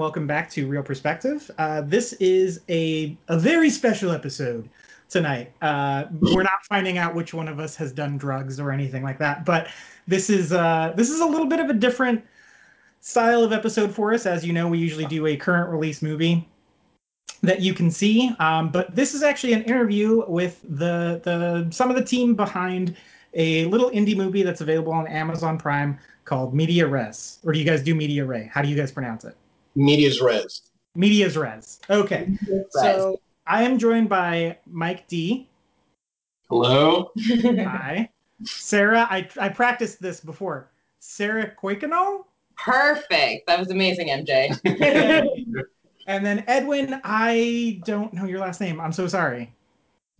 welcome back to Real Perspective. Uh, this is a a very special episode tonight. Uh, we're not finding out which one of us has done drugs or anything like that, but this is uh, this is a little bit of a different style of episode for us. As you know, we usually do a current release movie that you can see, um, but this is actually an interview with the the some of the team behind a little indie movie that's available on Amazon Prime called Media Res. Or do you guys do Media Ray? How do you guys pronounce it? Media's res. Media's Res. Okay. So I am joined by Mike D. Hello. Hi. Sarah, I, I practiced this before. Sarah Koikano. Perfect. That was amazing, MJ. And then Edwin, I don't know your last name. I'm so sorry.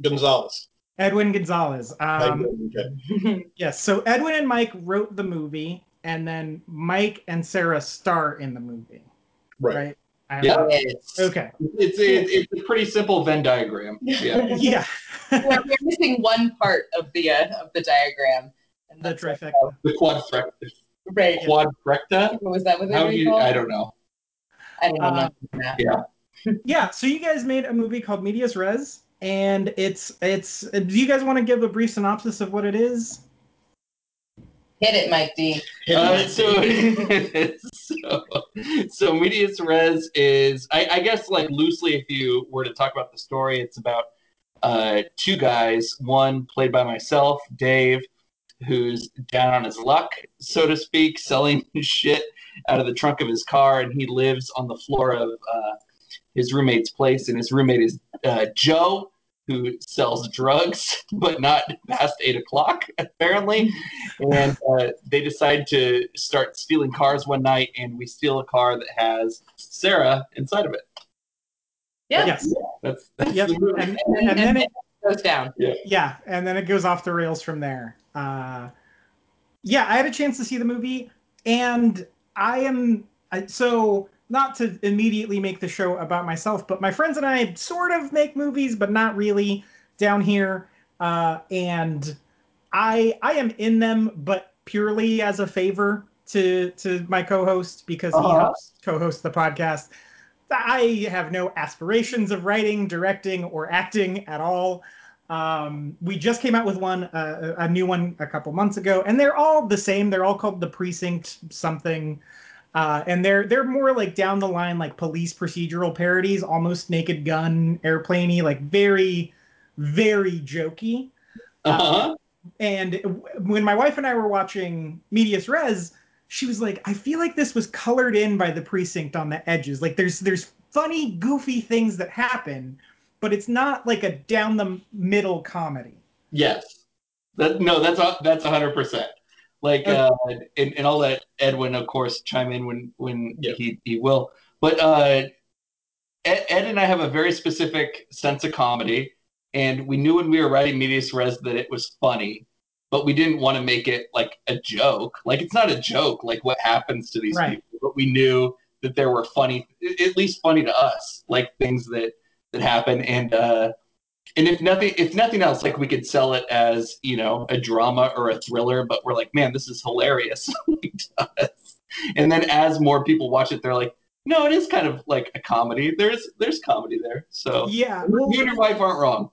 Gonzalez. Edwin Gonzalez. Um, okay. yes. So Edwin and Mike wrote the movie, and then Mike and Sarah star in the movie. Right. Right. Yeah. Yes. Okay. It's a, it's a pretty simple Venn diagram. Yeah. Yeah. we're, we're missing one part of the uh, of the diagram. And The that's what- trifecta. The quadfrecta. Right. Quadfrecta? Was that what they How do you? called? I don't know. I don't know. Uh. Yeah. Yeah. So you guys made a movie called Medias Res, and it's it's. Do you guys want to give a brief synopsis of what it is? Hit it, Mike D. Uh, so, so, so Medias Res is, I, I guess, like loosely, if you were to talk about the story, it's about uh, two guys. One played by myself, Dave, who's down on his luck, so to speak, selling shit out of the trunk of his car, and he lives on the floor of uh, his roommate's place. And his roommate is uh, Joe, who sells drugs, but not past eight o'clock, apparently and uh, they decide to start stealing cars one night, and we steal a car that has Sarah inside of it. Yeah. Yes. That's, that's Yep. the movie. And, and then it goes down. yeah, and then it goes off the rails from there. Uh, yeah, I had a chance to see the movie, and I am I, so not to immediately make the show about myself, but my friends and I sort of make movies, but not really down here. Uh, and I I am in them, but purely as a favor to to my co-host because he Uh-huh. helps co-host the podcast. I have no aspirations of writing, directing, or acting at all. Um, we just came out with one, uh, a new one, a couple months ago, and they're all the same. They're all called the Precinct something, uh, and they're they're more like down the line, like police procedural parodies, almost Naked Gun, airplaney, like very, very jokey. Uh-huh. And when my wife and I were watching Medias Res, she was like, "I feel like this was colored in by the precinct on the edges. Like there's there's funny, goofy things that happen, but it's not like a down the middle comedy." Yes. That, no, that's a, that's hundred percent. Like, uh, and, and I'll let Edwin, of course, chime in when when Yeah. he he will. But uh, Ed, Ed and I have a very specific sense of comedy, and we knew when we were writing Medias Res that it was funny, but we didn't want to make it like a joke. Like, it's not a joke. Like what happens to these Right. people, but we knew that there were funny, at least funny to us, like things that that happen, and. uh and if nothing if nothing else like we could sell it as you know a drama or a thriller but we're like man this is hilarious. And then as more people watch it they're like no it is kind of like a comedy. There's there's comedy there. So Yeah, you and your wife aren't wrong.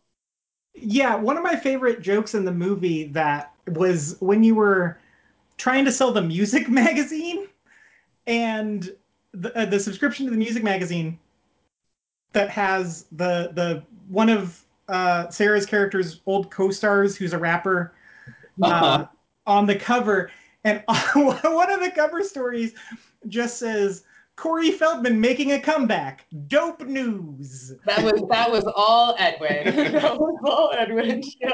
Yeah. One of my favorite jokes in the movie that was when you were trying to sell the music magazine, and the uh, the subscription to the music magazine that has the the one of uh, Sarah's character's old co-stars, who's a rapper, uh, Uh-huh. on the cover, and one of the cover stories just says Corey Feldman making a comeback. Dope news. That was that was all Edwin. that was all Edwin. Yeah.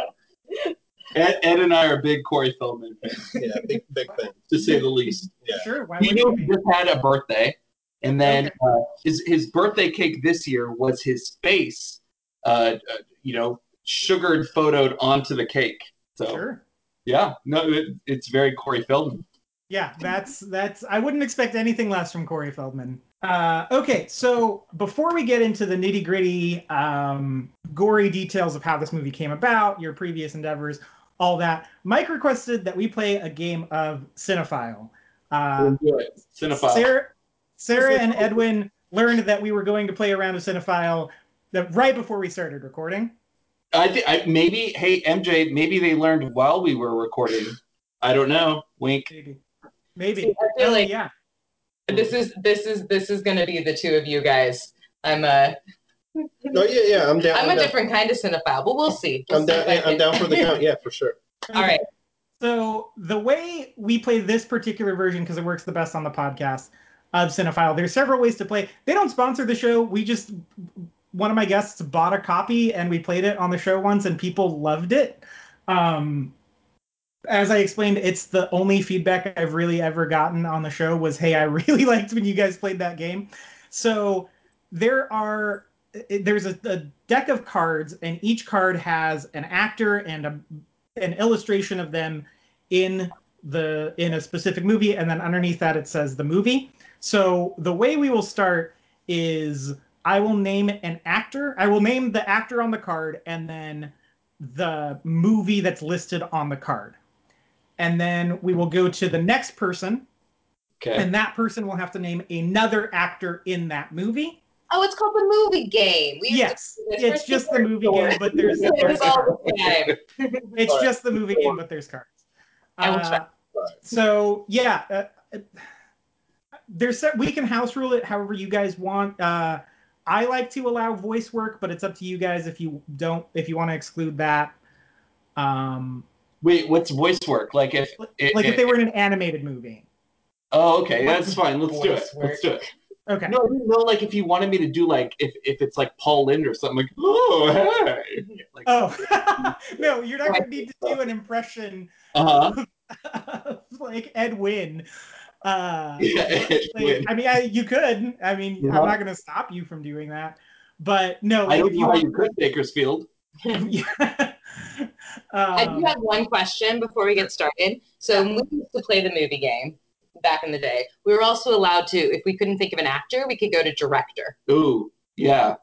ed, ed and i are big corey feldman fans Yeah, big big fan. to say the least Yeah. Sure, why he knew he just had a birthday and then Okay. uh, his his birthday cake this year was his face uh, uh, you know sugared photoed onto the cake so Sure. Yeah, no, it, it's very Corey Feldman. Yeah, that's that's. I wouldn't expect anything less from Corey Feldman. Uh, okay, so before we get into the nitty gritty, um, gory details of how this movie came about, your previous endeavors, all that, Mike requested that we play a game of Cinephile. Uh, do it. Cinephile. Sarah, Sarah and Edwin learned that we were going to play a round of Cinephile that right before we started recording. I think I, maybe. Hey, MJ, maybe they learned while we were recording. I don't know. Wink. Maybe. Maybe. See, I feel like yeah. this is this is this is gonna be the two of you guys. I'm a No, yeah, yeah. I'm down. I'm I'm a down, different kind of cinephile, but we'll see. We'll I'm see down, I yeah, I'm down for the count. Yeah, for sure. All right. So the way we play this particular version, because it works the best on the podcast of Cinephile, there's several ways to play. They don't sponsor the show. We just one of my guests bought a copy and we played it on the show once, and people loved it. Um, as I explained, it's the only feedback I've really ever gotten on the show was, "Hey, I really liked when you guys played that game." So there are there's a, a deck of cards, and each card has an actor and a, an illustration of them in the in a specific movie, and then underneath that it says the movie. So the way we will start is I will name an actor. I will name the actor on the card, and then the movie that's listed on the card. And then we will go to the next person, Okay. and that person will have to name another actor in that movie. Oh, it's called the movie game. We Yes, it's just the movie Door. game, but there's, We do there's all cards. the time. It's Alright. just the movie game, but there's cards. Uh, so yeah, uh, uh, there's set, we can house rule it however you guys want. Uh, I like to allow voice work, but it's up to you guys if you don't if you want to exclude that. Um, Wait, what's voice work? Like if it, like if it- they were in an animated movie. Oh, okay, that's fine. Let's do it. Voice Let's do it. Okay. No, I didn't know. Like if you wanted me to do like if if it's like Paul Lynde or something like oh hey like Oh no, you're not gonna need to do an impression uh huh of like Ed Wynn. Uh, Yeah, like, I mean, I, you could. I mean, Uh-huh. I'm not gonna stop you from doing that. But no, I like, don't if you know how you could Bakersfield. yeah. I do um, have one question before we get started. So when we used to play the movie game back in the day, we were also allowed to, if we couldn't think of an actor, we could go to director. Ooh, yeah,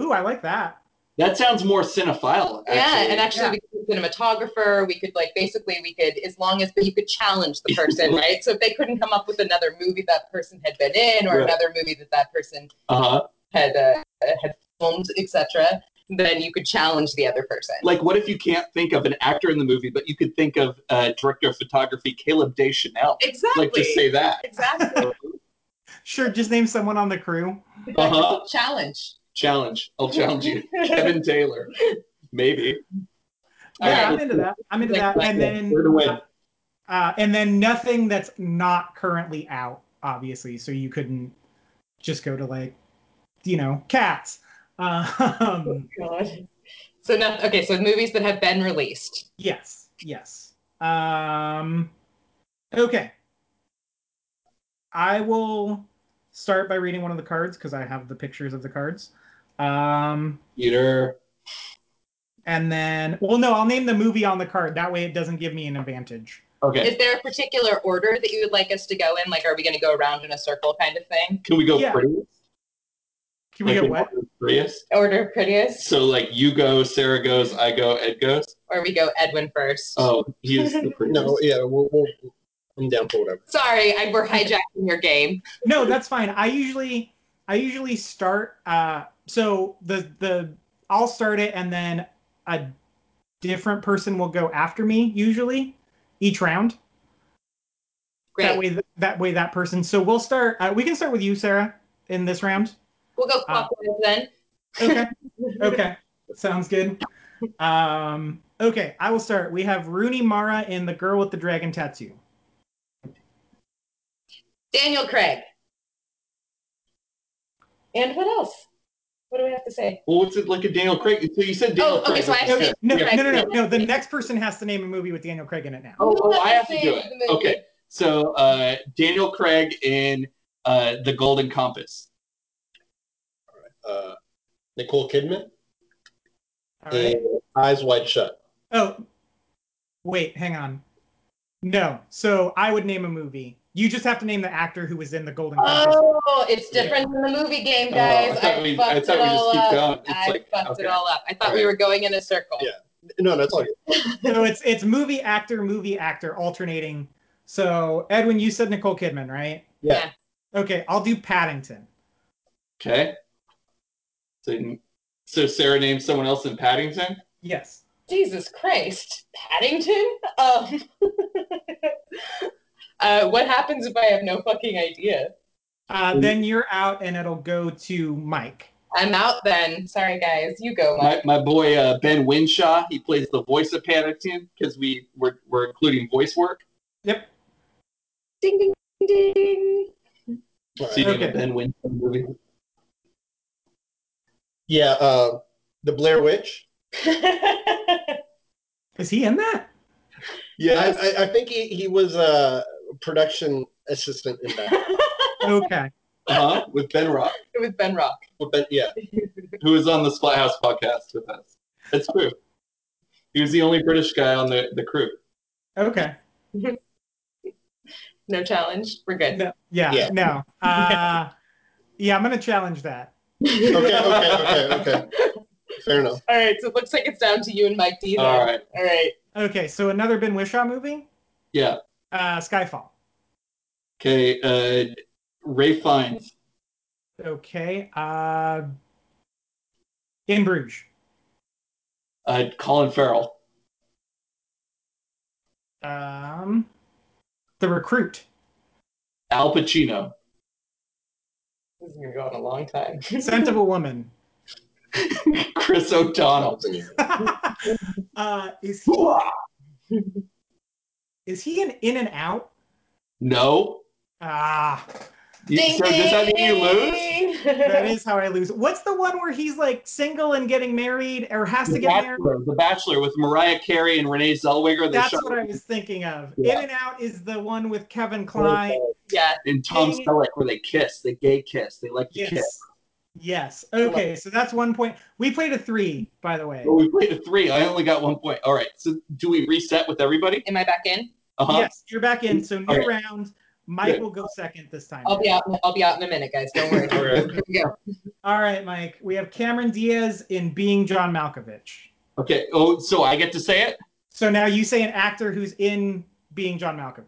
ooh, I like that. that sounds more cinephile. Actually. Yeah, and actually Yeah. we could be cinematographer. We could like basically we could as long as but you could challenge the person, right? So if they couldn't come up with another movie that person had been in or Right. another movie that that person uh huh. had uh, had filmed, etc., then you could challenge the other person. Like, what if you can't think of an actor in the movie, but you could think of uh, director of photography Caleb Deschanel? exactly. Like, just say that. exactly. Sure, just name someone on the crew. Uh-huh. Challenge. Challenge. I'll challenge you, Kevin Taylor. Maybe. Yeah, I'm into that. I'm into that. And then We're gonna win. uh, and then nothing that's not currently out, obviously. So you couldn't just go to like, you know, cats. Um, God. So now, okay, so movies that have been released. yes, yes. Um, okay. I will start by reading one of the cards because I have the pictures of the cards. Um, Peter. And then, well, no, I'll name the movie on the card. That way, it doesn't give me an advantage. Okay. Is there a particular order that you would like us to go in? Like, are we going to go around in a circle kind of thing? Can we go Yeah. prettiest? Can we Like, go what? order prettiest? Order prettiest? So like you go, Sarah goes, I go, Ed goes. Or we go Edwin first? Oh, he's the prettiest. No, yeah, we'll, we'll, I'm down for whatever. Sorry, I, we're hijacking your game. no that's fine i usually i usually start uh so the the i'll start it and then a different person will go after me usually each round Great. that way that way that person so we'll start uh, we can start with you sarah in this round We'll go Uh, clockwise then. okay okay sounds good um okay i will start we have rooney mara in the girl with the dragon tattoo Daniel Craig. And what else? What do we have to say? Well, what's it like a Daniel Craig? So you said Daniel Oh, okay, so I have to okay. say- no, no no no no the next person has to name a movie with daniel craig in it now Oh, oh, I have to do it. Okay. So uh, Daniel Craig in uh, The Golden Compass. Uh, Nicole Kidman all right and Eyes Wide Shut. Oh, wait, hang on. No, so I would name a movie. You just have to name the actor who was in the Golden Compass. Oh, it's different than the movie game, Oh, guys. I thought I, we- fucked I thought it we just all keep up. going. It's I like- fucked okay. it all up. I thought All we right. were going in a circle. Yeah. No, that's all good. So it's it's movie actor, movie actor alternating. So Edwin, you said Nicole Kidman, right? Yeah. Okay, I'll do Paddington. Okay. So, so Sarah named someone else in Paddington. Yes. Jesus Christ, Paddington. Um, uh, what happens if I have no fucking idea? Uh, then you're out, and it'll go to Mike. I'm out then. Sorry, guys. You go, Mike. My, my boy uh, Ben Whishaw. He plays the voice of Paddington because we we're, we're including voice work. Yep. Ding, ding, ding. All So you right. name a Okay. Ben Whishaw movie. Yeah, uh, the Blair Witch. Is he in that? Yes. I, I, I think he, he was a production assistant in that. Okay. uh-huh. With Ben Rock, With Ben Rock. Well, but yeah, who is on the Splathouse podcast with us. It's true. He was the only British guy on the, the crew. Okay. No challenge. We're good. No, yeah, Yeah. No. Uh, yeah, I'm gonna challenge that. okay, okay, okay, okay. Fair enough. All right. So it looks like it's down to you and Mike D. Then. All right. All right. Okay. So another Ben Whishaw movie. Yeah. Uh, Skyfall. Okay. Uh, Ralph Fiennes. Okay. Uh, In Bruges. Uh, Colin Farrell. Um, The Recruit. Al Pacino. This is gonna go on a long time. Scent of a Woman. Chris O'Donnell. uh, is he is he an In and Out? No. Ah, You, so does that mean you lose? that is how I lose. What's the one where he's like single and getting married or has to The get married? The Bachelor with Mariah Carey and Renee Zellweger. That's shot what I was thinking of. Yeah. In and Out is the one with Kevin Kline. Yeah. in Tom Dang it. Selleck where they kiss, they gay kiss, they like to Yes. kiss. Yes. Okay, so that's one point. We played a three, by the way. Well, we played a three. I only got one point. All right. So do we reset with everybody? Am I back in? Uh huh. Yes, you're back in. So new Okay. round. Mike Good. will go second this time. I'll be out. I'll be out in a minute, guys. Don't worry. Okay. Here we go. All right, Mike. We have Cameron Diaz in Being John Malkovich. Okay. Oh, so I get to say it. So now you say an actor who's in Being John Malkovich.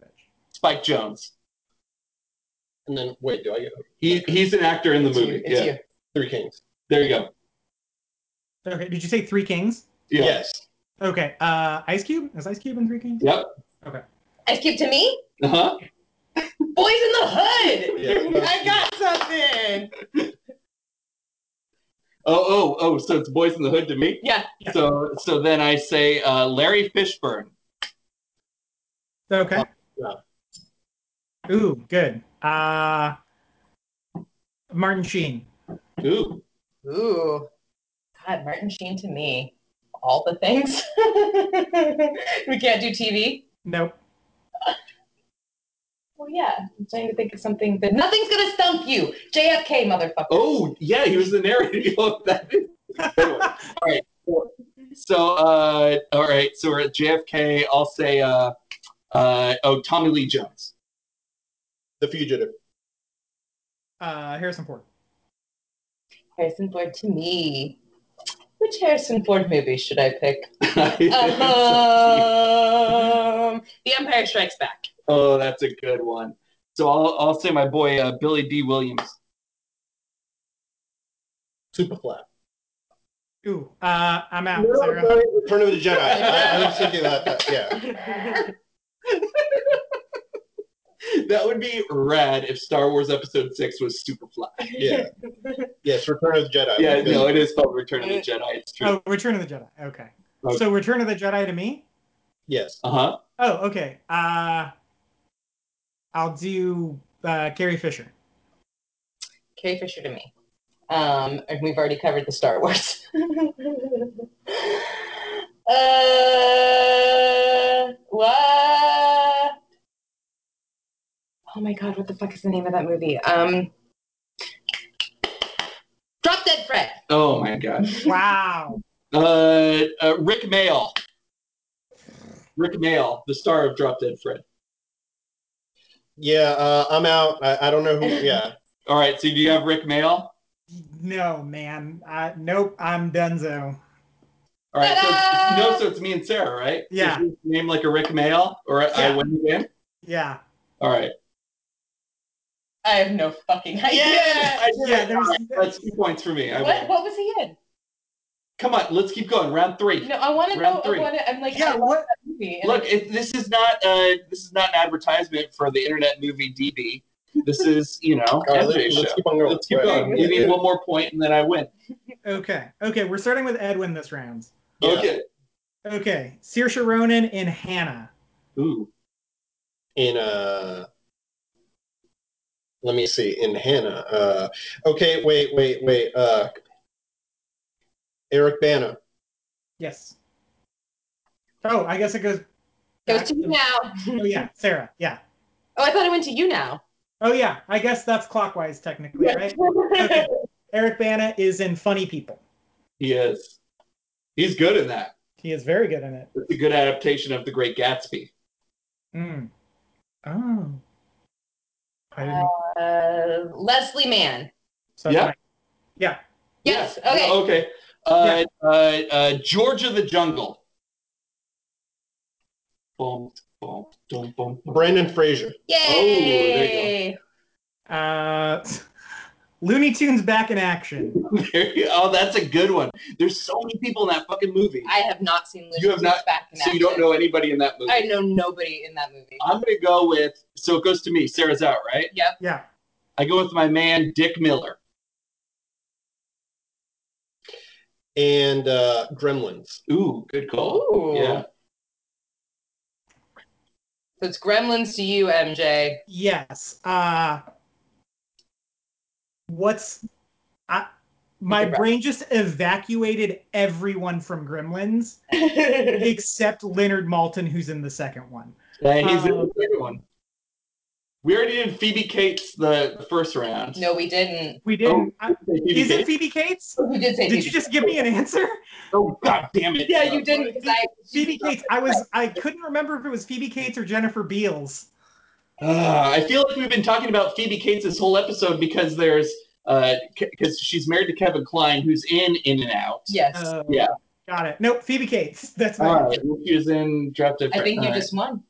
Spike Jonze. And then wait, do I get He he's an actor in the It's you. movie. It's yeah. you. Three Kings? There you go. Okay. Did you say Three Kings? Yeah. Yes. Okay. Uh, Ice Cube. Is Ice Cube in Three Kings? Yep. Ice Cube to me. Uh huh. Boyz n the Hood. Yeah. I got something. Oh oh oh. So it's Boyz n the Hood to me. Yeah. So so then I say uh, Larry Fishburne. Okay. Yeah. Ooh, good. Uh, Martin Sheen. Ooh. Ooh. God, Martin Sheen to me. All the things. we can't do TV. Nope. Well, yeah. I'm trying to think of something that nothing's gonna stump you. JFK, motherfucker. Oh yeah, he was the narrator. That is all right. So, so uh, all right. So we're at JFK. I'll say uh, uh, oh Tommy Lee Jones. The Fugitive. Uh, Harrison Ford. Harrison Ford to me. Which Harrison Ford movie should I pick? Um, the Empire Strikes Back. That's a good one. So I'll I'll say my boy uh, Billy Dee Williams. Super flat. Ooh, uh, I'm out. No, Sarah. sorry, Return of the Jedi. I, I was thinking that. that yeah. That would be rad if Star Wars Episode Six was super fly. Yeah. Yes, Return of the Jedi. Yeah, no, it is called Return of the Jedi. It's true. Oh, Return of the Jedi. Okay. Okay. So Return of the Jedi to me. Yes. Uh huh. Oh, okay. Uh, I'll do uh, Carrie Fisher. Carrie Fisher to me. Um, and we've already covered the Star Wars. uh, what? Oh my God! What the fuck is the name of that movie? Um, Drop Dead Fred. Oh my god. Wow. Uh, uh, Rick Mayall. Rick Mayall, the star of Drop Dead Fred. Yeah, uh, I'm out. I, I don't know who. Yeah. All right, so do you have Rick Mayall? No, man. Uh, nope. I'm Dunzo. All right, so Ta-da! no, so it's me and Sarah, right? Yeah. you name like a Rick Mayall, or I Yeah. win again. Yeah. All right. I have no fucking idea. I did Yeah, it. there's- That's two points for me. I What win. what was he in? Come on, let's keep going. Round three. No, I want to Round know. I three. want to. I'm like, Yeah, I love what- that movie. and Look, it, this is not uh, this is not an advertisement for the Internet Movie DB. This is you know All right, MJ let's, show. let's keep on going. Let's keep Right. going. Give me one more point and then I win. Okay. Okay, we're starting with Edwin this round. Yeah. Okay. Okay. Saoirse Ronan in Hannah. Ooh. In uh, let me see. In Hannah. Uh, okay. Wait. Wait. Wait. Uh, Eric Bana. Yes. Oh, I guess it goes. Goes back to you now. Oh yeah, Sarah. Yeah. Oh, I thought it went to you now. Oh yeah. I guess that's clockwise technically, right? Okay. Eric Bana is in Funny People. He is. He's good in that. He is very good in it. It's a good adaptation of The Great Gatsby. Mm. Oh. I didn't. Uh, Leslie Mann. so yeah. my- yeah. Yes. Okay. Okay. Uh, uh, uh, George of the Jungle. Boom, boom, boom, boom, boom. Brendan Fraser. Yay! Uh, Looney Tunes back in action. You- oh, that's a good one. There's so many people in that fucking movie. I have not seen Looney You have Tunes not- back in so you don't know anybody in that movie. I know nobody in that movie. I'm gonna go with. So it goes to me. Sarah's out, right? Yep. Yeah. I go with my man Dick Miller. And uh, Gremlins. Ooh, good call. Ooh. Yeah. So it's Gremlins to you, MJ. Yes. Uh what's I my brain just evacuated everyone from Gremlins except Leonard Maltin, who's in the second one. Yeah, he's in Um, the second one. We already did Phoebe Cates the, the first round. no, we didn't. We didn't I- Phoebe Is it Phoebe Cates? You did say Did Phoebe you just give me an answer? Oh god damn it! Yeah, you didn't. I, Phoebe Cates. I was I couldn't remember if it was Phoebe Cates or Jennifer Beals. Uh, I feel like we've been talking about Phoebe Cates this whole episode because there's because she's married to Kevin Kline, who's in In and Out. Yes. Uh, Yeah. Got it. Nope, Phoebe Cates. That's my Uh, she was in Drop Dead. I think you Alright. just won.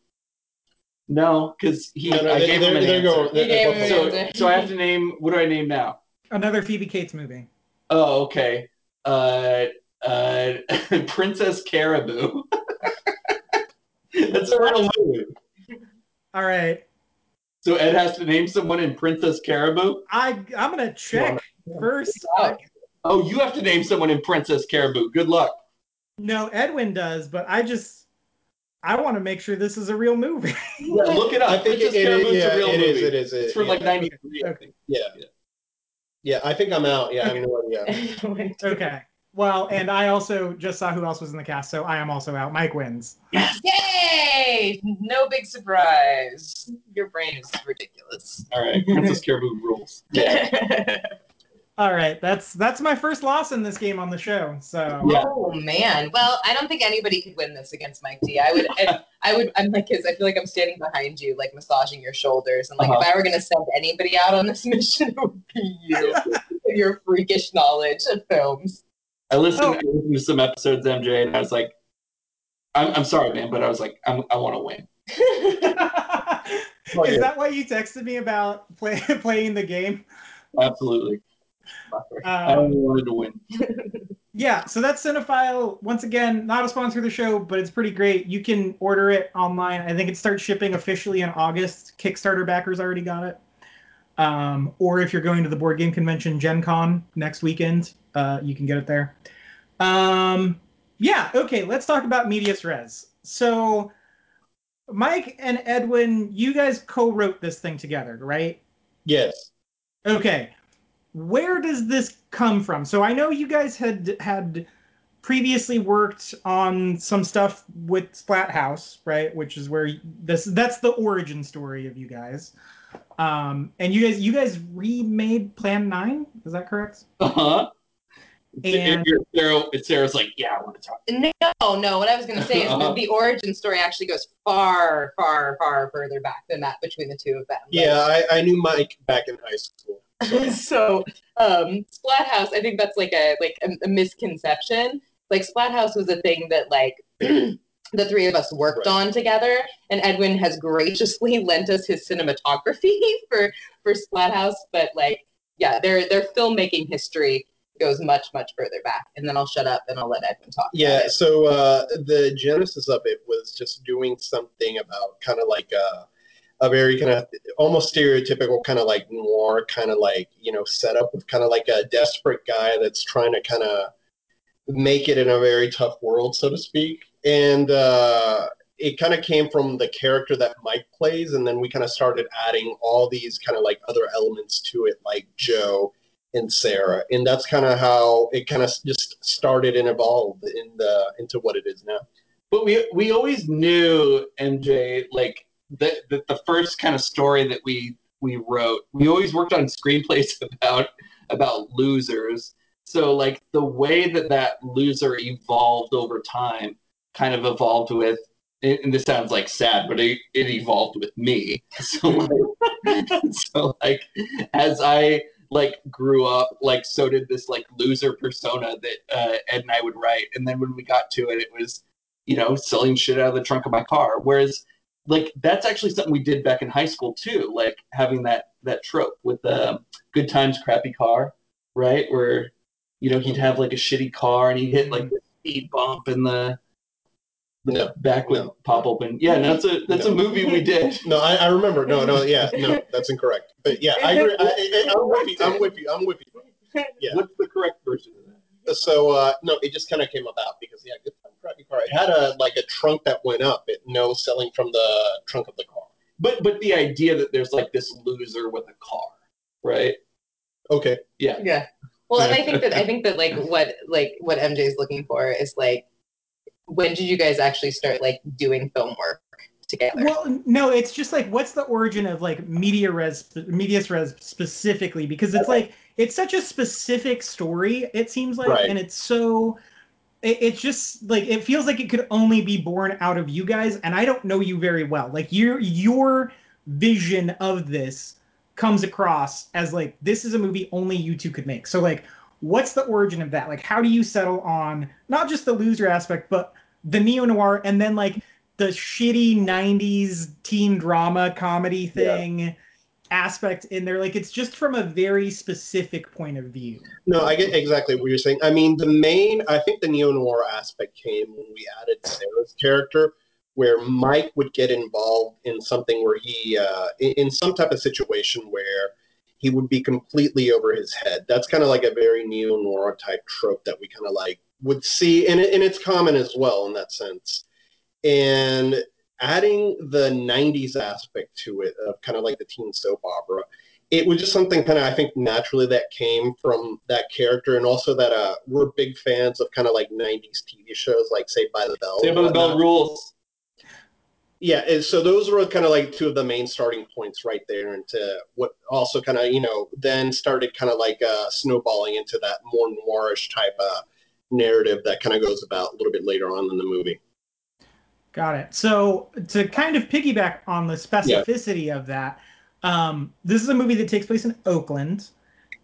No, because he No, no, I they- gave him an they're answer. going- You gave him an So, answer. so I have to name. What do I name now? another Phoebe Cates movie. Oh, okay. Uh, uh, Princess Caraboo. That's a real movie. All right. So Ed has to name someone in Princess Caraboo. I I'm gonna check first. Oh, you have to name someone in Princess Caraboo. Good luck. No, Edwin does, but I just I want to make sure this is a real movie. Yeah, look it up. I think it, Princess it Caraboo's is. Yeah, a real it movie. is. It is. It, It's from yeah. like '93. Okay. think. Yeah. Yeah, I think I'm out. Yeah, I have no idea. okay. Well, and I also just saw who else was in the cast, so I am also out. Mike wins. Yay! No big surprise. Your brain is ridiculous. All right, Princess Caraboo rules. All right, that's that's my first loss in this game on the show. So Yeah. Oh man. Well, I don't think anybody could win this against Mike D. I would. I, I would. I'm like, cause I feel like I'm standing behind you, like massaging your shoulders, and like Uh-huh. if I were gonna send anybody out on this mission, it would be you. with your freakish knowledge of films. I listened, Oh. I listened to some episodes, MJ, and I was like, I'm, I'm sorry, man, but I was like, I'm, I want to win. Oh, is that why you texted me about play, playing the game? Absolutely. I Um, only wanted to win. Yeah, so that's Cinephile. Once again, not a sponsor of the show, but it's pretty great. You can order it online. I think it starts shipping officially in August. Kickstarter backers already got it. Um, or if you're going to the board game convention Gen Con next weekend, uh, you can get it there. Um, yeah, okay, let's talk about Medias Res. So, Mike and Edwin, you guys co wrote this thing together, right? Yes. Okay. Where does this come from? So I know you guys had had previously worked on some stuff with Splathouse, right? Which is where this that's the origin story of you guys. Um, and you guys you guys remade Plan 9, is that correct? Uh-huh. And- You're- Sarah, it's Sarah's like, yeah, I want to talk. No, no. What I was gonna say is Uh-huh. the origin story actually goes far, far, far further back than that between the two of them. Like, Yeah, I, I knew Mike back in high school. so um splathouse i think that's like a like a, a misconception like splathouse was a thing that like the three of us worked Right. on together. And Edwin has graciously lent us his cinematography for for Splathouse. But like, yeah, their their filmmaking history goes much much further back. And then I'll shut up and I'll let Edwin talk. Yeah, so uh, the genesis of it was just doing something about kind of like a, a very kind of almost stereotypical kind of like noir kind of like you know setup with kind of like a desperate guy that's trying to kind of make it in a very tough world, so to speak. And uh, it kind of came from the character that Mike plays, and then we kind of started adding all these kind of like other elements to it, like Joe and Sarah, and that's kind of how it kind of just started and evolved in the into what it is now. But we we always knew MJ like that that the first kind of story that we we wrote. We always worked on screenplays about about losers. So like the way that that loser evolved over time kind of evolved with and this sounds like sad, but it, it evolved with me. So like, so like as I like grew up, like so did this like loser persona that uh, Ed and I would write. And then when we got to it, it was you know, selling shit out of the trunk of my car. Whereas, like, that's actually something we did back in high school too, like having that that trope with the good times, crappy car, right? Where you know he'd have like a shitty car and he'd hit like the speed bump and the the No, back would no. pop open. Yeah, and that's a that's No. a movie we did. No, I, I remember. No, no, yeah, no, that's incorrect. But yeah, I agree. I, I, I'm with you. I'm with you. I'm with you. Yeah. What's the correct version of that? So uh, no, it just kind of came about because yeah, good time crappy car. It had a like a trunk that went up. It no selling from the trunk of the car. But but the idea that there's like this loser with a car, right? Okay. Yeah. Yeah. Well, and I think that I think that like what like what MJ is looking for is like when did you guys actually start like doing film work together? Well, no, it's just like what's the origin of like media res, medias res specifically because it's like it's such a specific story. It seems like, Right. and it's so. It, it's just like it feels like it could only be born out of you guys, and I don't know you very well. Like your your vision of this comes across as like this is a movie only you two could make. So like, what's the origin of that? Like, how do you settle on not just the loser aspect, but the neo noir, and then like the shitty 90s teen drama comedy thing aspect in there like it's just from a very specific point of view No, I get exactly what you're saying. I mean, the main, I think the neo noir aspect came when we added Sarah's character, where Mike would get involved in something where he, uh, in, some type of situation where he would be completely over his head. That's kind of like a very neo noir type trope that we kind of like would see, and, and it's common as well in that sense. And adding the 90s aspect to it of kind of like the teen soap opera it was just something kind of I think naturally that came from that character, and also that uh, we're big fans of kind of like '90s TV shows like Saved by the Bell. Saved by the Bell rules. Yeah, so those were kind of like two of the main starting points right there, into what also kind of you know then started kind of like uh, snowballing into that more noirish type of narrative that kind of goes about a little bit later on in the movie. Got it so to kind of piggyback on the specificity of that um, this is a movie that takes place in oakland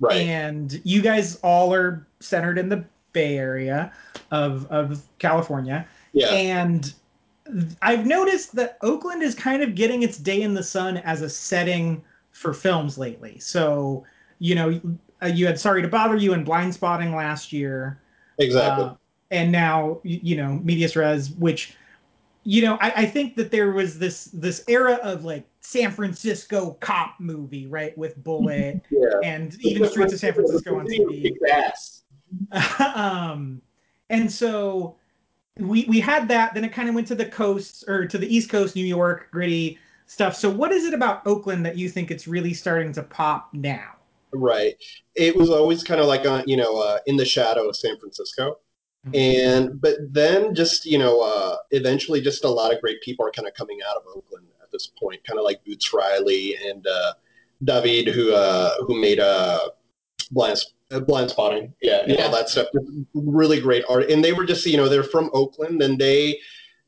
Right. and you guys all are centered in the bay area of, of california yeah. And I've noticed that Oakland is kind of getting its day in the sun as a setting for films lately. So, you know, uh, you had Sorry to Bother You and Blind Spotting last year. Exactly. Uh, and now, you know, Medias Res, which, you know, I, I think that there was this this era of like San Francisco cop movie, right, with Bullitt yeah. and even Streets of San Francisco on TV um, and so we we had that. Then it kind of went to the coast or to the East Coast, New York, gritty stuff. So what is it about Oakland that you think it's really starting to pop now? Right. It was always kind of like on, you know, uh, in the shadow of San Francisco. And but then just, you know, uh, eventually just a lot of great people are kind of coming out of Oakland at this point, kind of like Boots Riley and uh, David who uh, who made uh, blind uh, blind spotting. Yeah, and Yeah. all that stuff. Really great art. And they were just, you know, they're from Oakland and they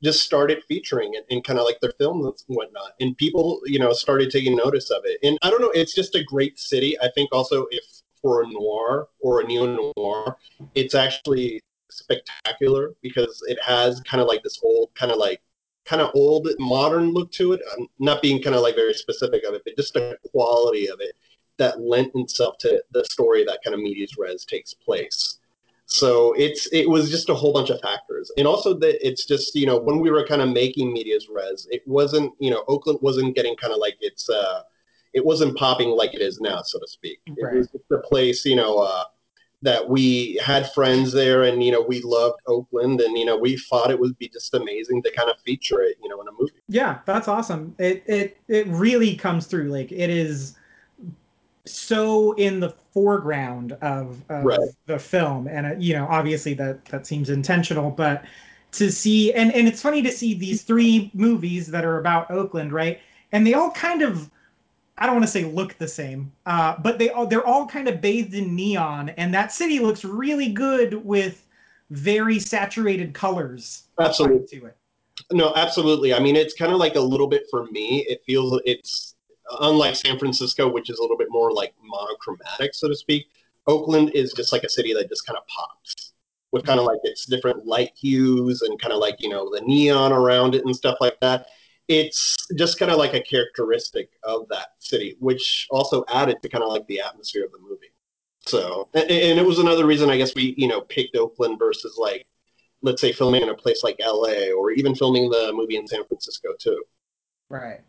just started featuring it in kind of like their films and whatnot. And people, you know, started taking notice of it. And I don't know, it's just a great city. I think also if for a noir or a neo noir, it's actually spectacular because it has kind of like this old kind of like kind of old modern look to it. I'm not being kind of like very specific of it, but just the quality of it that lent itself to the story that kind of medias res takes place. So it's it was just a whole bunch of factors, and also that it's just you know when we were kind of making medias res, it wasn't you know Oakland wasn't getting kind of like it's uh it wasn't popping like it is now, so to speak. Right. It was just a place you know uh, that we had friends there, and you know we loved Oakland, and you know we thought it would be just amazing to kind of feature it you know in a movie. Yeah, that's awesome. It it it really comes through. Like it is so in the foreground of, of Right. the film, and uh, you know, obviously that that seems intentional, but to see and and it's funny to see these three movies that are about Oakland, right? And they all kind of I don't want to say look the same, uh, but they all they're all kind of bathed in neon, and that city looks really good with very saturated colors Absolutely. to it. No, absolutely. I mean, it's kind of like a little bit for me. It feels it's unlike San Francisco, which is a little bit more like monochromatic, so to speak. Oakland is just like a city that just kind of pops with kind of like its different light hues and kind of like you know the neon around it and stuff like that. It's just kind of like a characteristic of that city, which also added to kind of like the atmosphere of the movie. So, and, and it was another reason I guess we you know picked Oakland versus like let's say filming in a place like LA or even filming the movie in San Francisco too. Right.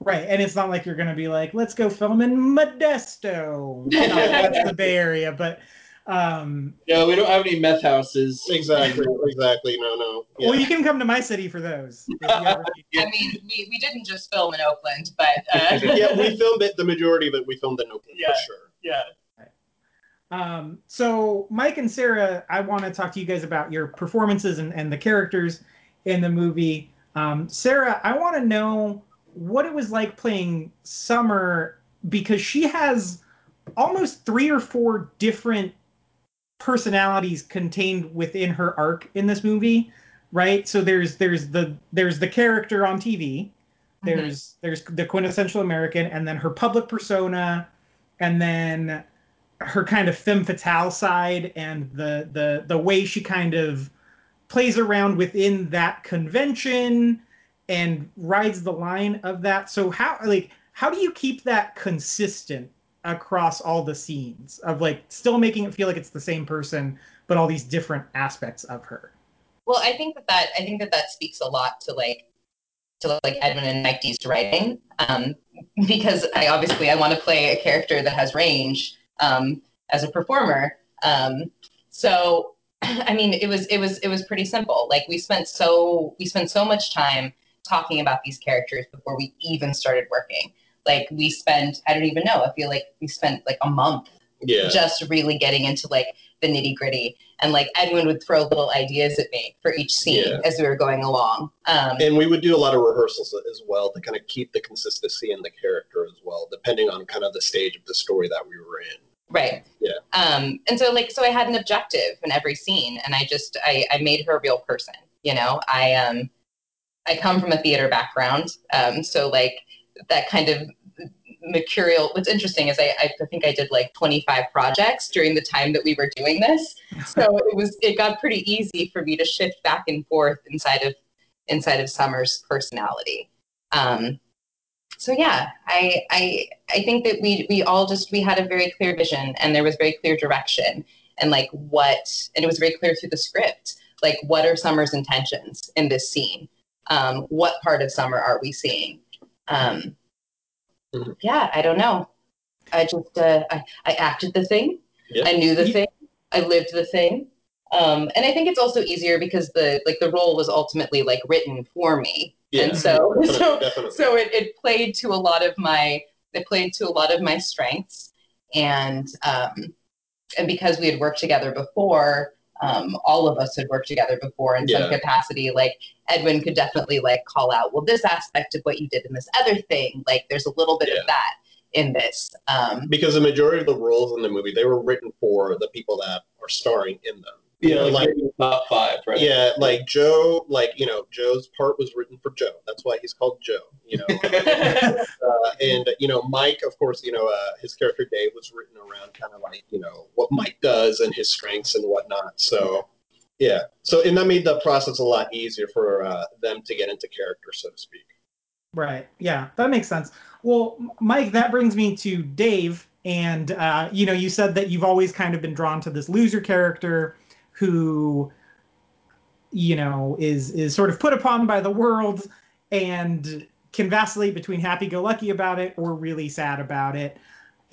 Right. And it's not like you're going to be like, let's go film in Modesto. No, that's the Bay Area. But, um, No, we don't have any meth houses. Exactly, exactly. No, no. Yeah. well, you can come to my city for those. if you ever need- I mean, we, we didn't just film in Oakland, but uh, yeah, we filmed it. The majority of it we filmed in Oakland Yeah. for sure. yeah. Um, so, Mike and Sarah, I want to talk to you guys about your performances and, and the characters in the movie. Um, Sarah, I want to know what it was like playing Summer because she has almost three or four different personalities contained within her arc in this movie, right? So there's there's the there's the character on TV, mm-hmm. there's there's the quintessential American, and then her public persona, and then her kind of femme fatale side and the the the way she kind of plays around within that convention and rides the line of that. So how like how do you keep that consistent across all the scenes of like still making it feel like it's the same person but all these different aspects of her? Well, I think that, that I think that that speaks a lot to like to like Edwin and Mike D's writing, um, because I obviously I want to play a character that has range um, as a performer. Um, so, I mean, it was it was it was pretty simple. Like we spent so we spent so much time talking about these characters before we even started working. Like we spent I don't even know. I feel like we spent like a month Yeah. just really getting into like the nitty gritty. And like Edwin would throw little ideas at me for each scene Yeah. as we were going along. Um, And we would do a lot of rehearsals as well to kind of keep the consistency in the character as well, depending on kind of the stage of the story that we were in. right. Yeah. Um, and so like so I had an objective in every scene and I just I, I made her a real person. You know, I um I come from a theater background. Um, so like that kind of mercurial what's interesting is I, I think I did like 25 projects during the time that we were doing this. So it was it got pretty easy for me to shift back and forth inside of inside of Summer's personality. Um, so yeah, I I I think that we we all just we had a very clear vision and there was very clear direction and like what and it was very clear through the script like what are Summer's intentions in this scene? Um, what part of Summer are we seeing? Um. Yeah, I don't know. I just uh, I, I acted the thing. Yeah. I knew the Ye- thing. I lived the thing. Um, and I think it's also easier because the like the role was ultimately like written for me. Yeah. And so Definitely, so definitely. so it, it played to a lot of my it played to a lot of my strengths and um, and because we had worked together before um, all of us had worked together before in some Yeah. capacity like edwin could definitely like call out well this aspect of what you did in this other thing like there's a little bit Yeah. of that in this um, because the majority of the roles in the movie they were written for the people that are starring in them. Yeah, know, like, like top five, right? yeah, like Joe, like you know, Joe's part was written for Joe. That's why he's called Joe. You know, uh, and you know, Mike, of course, you know, uh, his character Dave was written around kind of like you know what Mike does and his strengths and whatnot. So Yeah. So and that made the process a lot easier for uh, them to get into character, so to speak. Right. Yeah, that makes sense. Well, Mike, that brings me to Dave. And, uh, you know, you said that you've always kind of been drawn to this loser character who, you know, is is sort of put upon by the world and can vacillate between happy-go-lucky about it or really sad about it.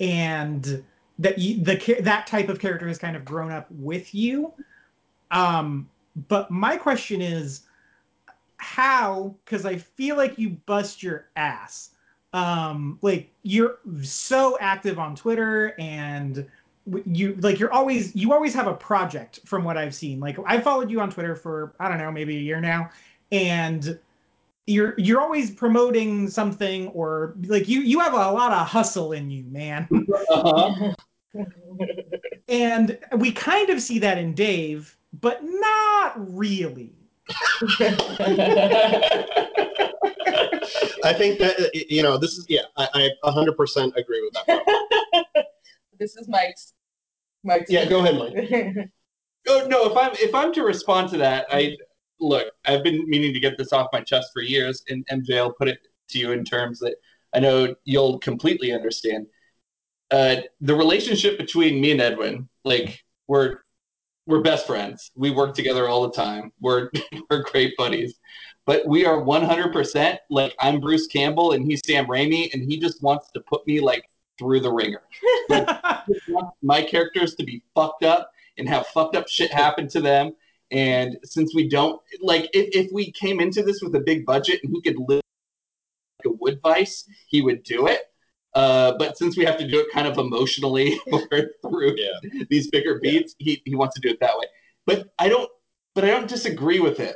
And that you, the that type of character has kind of grown up with you. Um, but my question is, how because i feel like you bust your ass um like you're so active on twitter and you like you're always you always have a project from what i've seen like i followed you on twitter for i don't know maybe a year now and you're you're always promoting something or like you you have a lot of hustle in you man uh-huh. and we kind of see that in dave but not really I think that you know this is yeah I, I 100% agree with that. this is Mike's. Mike's. Yeah, go ahead, Mike. oh no, if I'm if I'm to respond to that, I look. I've been meaning to get this off my chest for years, and MJ, I'll put it to you in terms that I know you'll completely understand. Uh, the relationship between me and Edwin, like we're we're best friends. We work together all the time. We're we're great buddies. But we are 100% like I'm Bruce Campbell and he's Sam Raimi and he just wants to put me like through the ringer. Like, my characters to be fucked up and have fucked up shit happen to them. And since we don't like if, if we came into this with a big budget and he could live like a wood vice, he would do it. Uh, but since we have to do it kind of emotionally through yeah. these bigger beats, yeah. he, he wants to do it that way. But I don't. But I don't disagree with him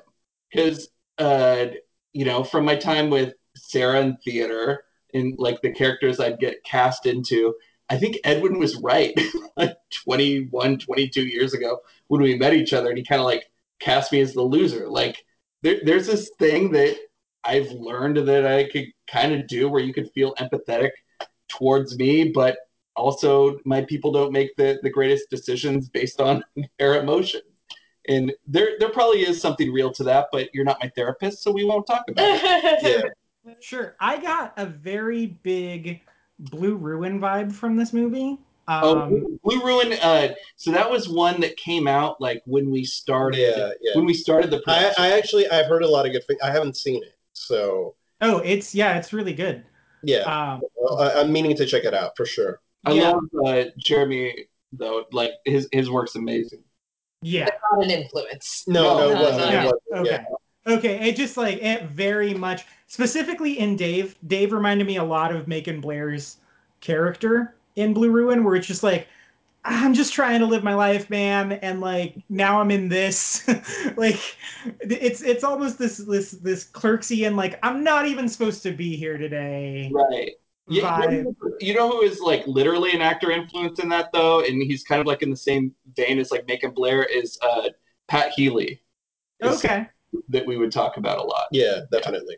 because uh, you know from my time with Sarah in theater and like the characters I'd get cast into, I think Edwin was right like 21, 22 years ago when we met each other, and he kind of like cast me as the loser. Like there, there's this thing that I've learned that I could kind of do where you could feel empathetic towards me, but also my people don't make the, the greatest decisions based on their emotions. And there there probably is something real to that, but you're not my therapist, so we won't talk about it. yeah. Sure. I got a very big Blue Ruin vibe from this movie. Oh, um, oh, Blue Ruin. Uh, so that was one that came out like when we started. Yeah, yeah. When we started the. I, I, actually I've heard a lot of good things. I haven't seen it, so. Oh, it's yeah, it's really good. Yeah, um, well, I, am meaning to check it out for sure. I yeah. love uh, Jeremy though. Like his his work's amazing. Yeah, not an influence. No, no, no it wasn't. Yeah. It wasn't. Okay. Yeah. Okay, it just like it very much specifically in Dave. Dave reminded me a lot of Macon Blair's character in Blue Ruin, where it's just like I'm just trying to live my life, man, and like now I'm in this. like it's it's almost this this this clerksy and like I'm not even supposed to be here today. Right. Yeah, you know who is like literally an actor influence in that though, and he's kind of like in the same vein as like Macon Blair is uh, Pat Healy. Okay. That we would talk about a lot. Yeah, definitely.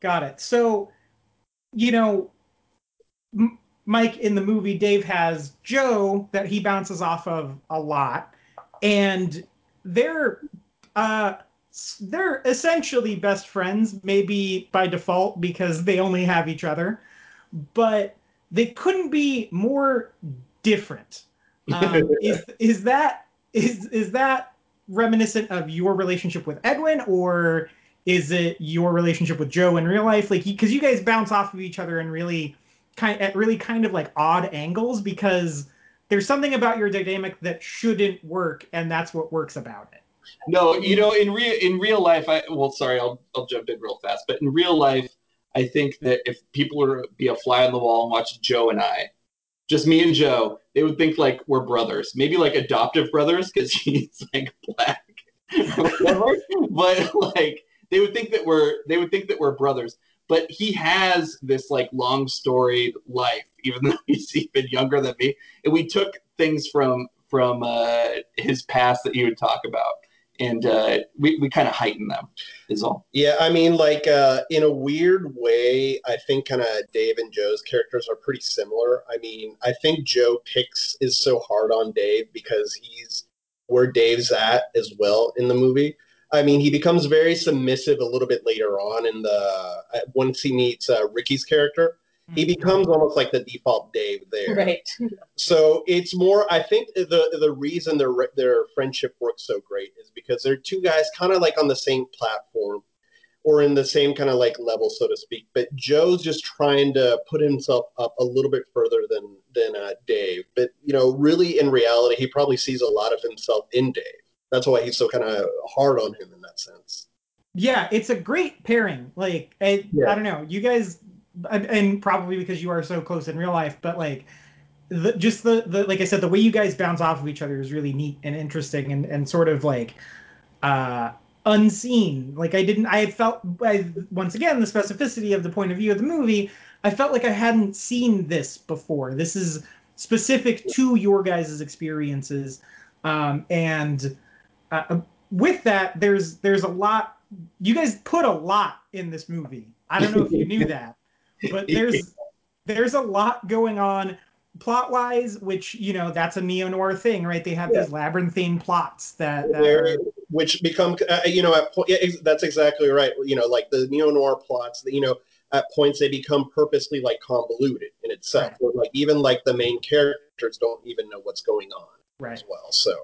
Yeah. Got it. So, you know, m- Mike in the movie, Dave has Joe that he bounces off of a lot, and they're uh, they're essentially best friends, maybe by default because they only have each other, but they couldn't be more different. Um, is is that is is that reminiscent of your relationship with Edwin, or is it your relationship with Joe in real life? Like, because you guys bounce off of each other and really kind at really kind of like odd angles because there's something about your dynamic that shouldn't work, and that's what works about it. No, you know, in real in real life, I well, sorry, I'll I'll jump in real fast, but in real life, I think that if people were to be a fly on the wall and watch Joe and I, just me and Joe, they would think like we're brothers, maybe like adoptive brothers because he's like black, but like they would think that we're they would think that we're brothers. But he has this like long storied life, even though he's even younger than me. And we took things from from uh, his past that he would talk about, and uh, we we kind of heighten them. Is all. Yeah, I mean, like uh, in a weird way, I think kind of Dave and Joe's characters are pretty similar. I mean, I think Joe picks is so hard on Dave because he's where Dave's at as well in the movie. I mean, he becomes very submissive a little bit later on in the uh, once he meets uh, Ricky's character. Hmm. He becomes almost like the default Dave there. Right. So it's more. I think the the reason their their friendship works so great is because they're two guys kind of like on the same platform or in the same kind of like level, so to speak. But Joe's just trying to put himself up a little bit further than than uh, Dave. But you know, really in reality, he probably sees a lot of himself in Dave. That's why he's so kind of hard on him in that sense. Yeah, it's a great pairing. Like, I, Yeah. I don't know, you guys, and- and probably because you are so close in real life, but like, the, just the, the like I said, the way you guys bounce off of each other is really neat and interesting, and and sort of like, uh, unseen. Like I didn't, I felt I, once again the specificity of the point of view of the movie. I felt like I hadn't seen this before. This is specific to your guys' experiences, um, and uh, with that, there's there's a lot. You guys put a lot in this movie. I don't know if you knew that, but there's there's a lot going on plot wise, which you know that's a neo noir thing, right? They have these labyrinthine plots that, that are, which become uh, you know at po- yeah, ex- that's exactly right you know like the neo noir plots you know at points they become purposely like convoluted in itself Right. where like even like the main characters don't even know what's going on right. as well so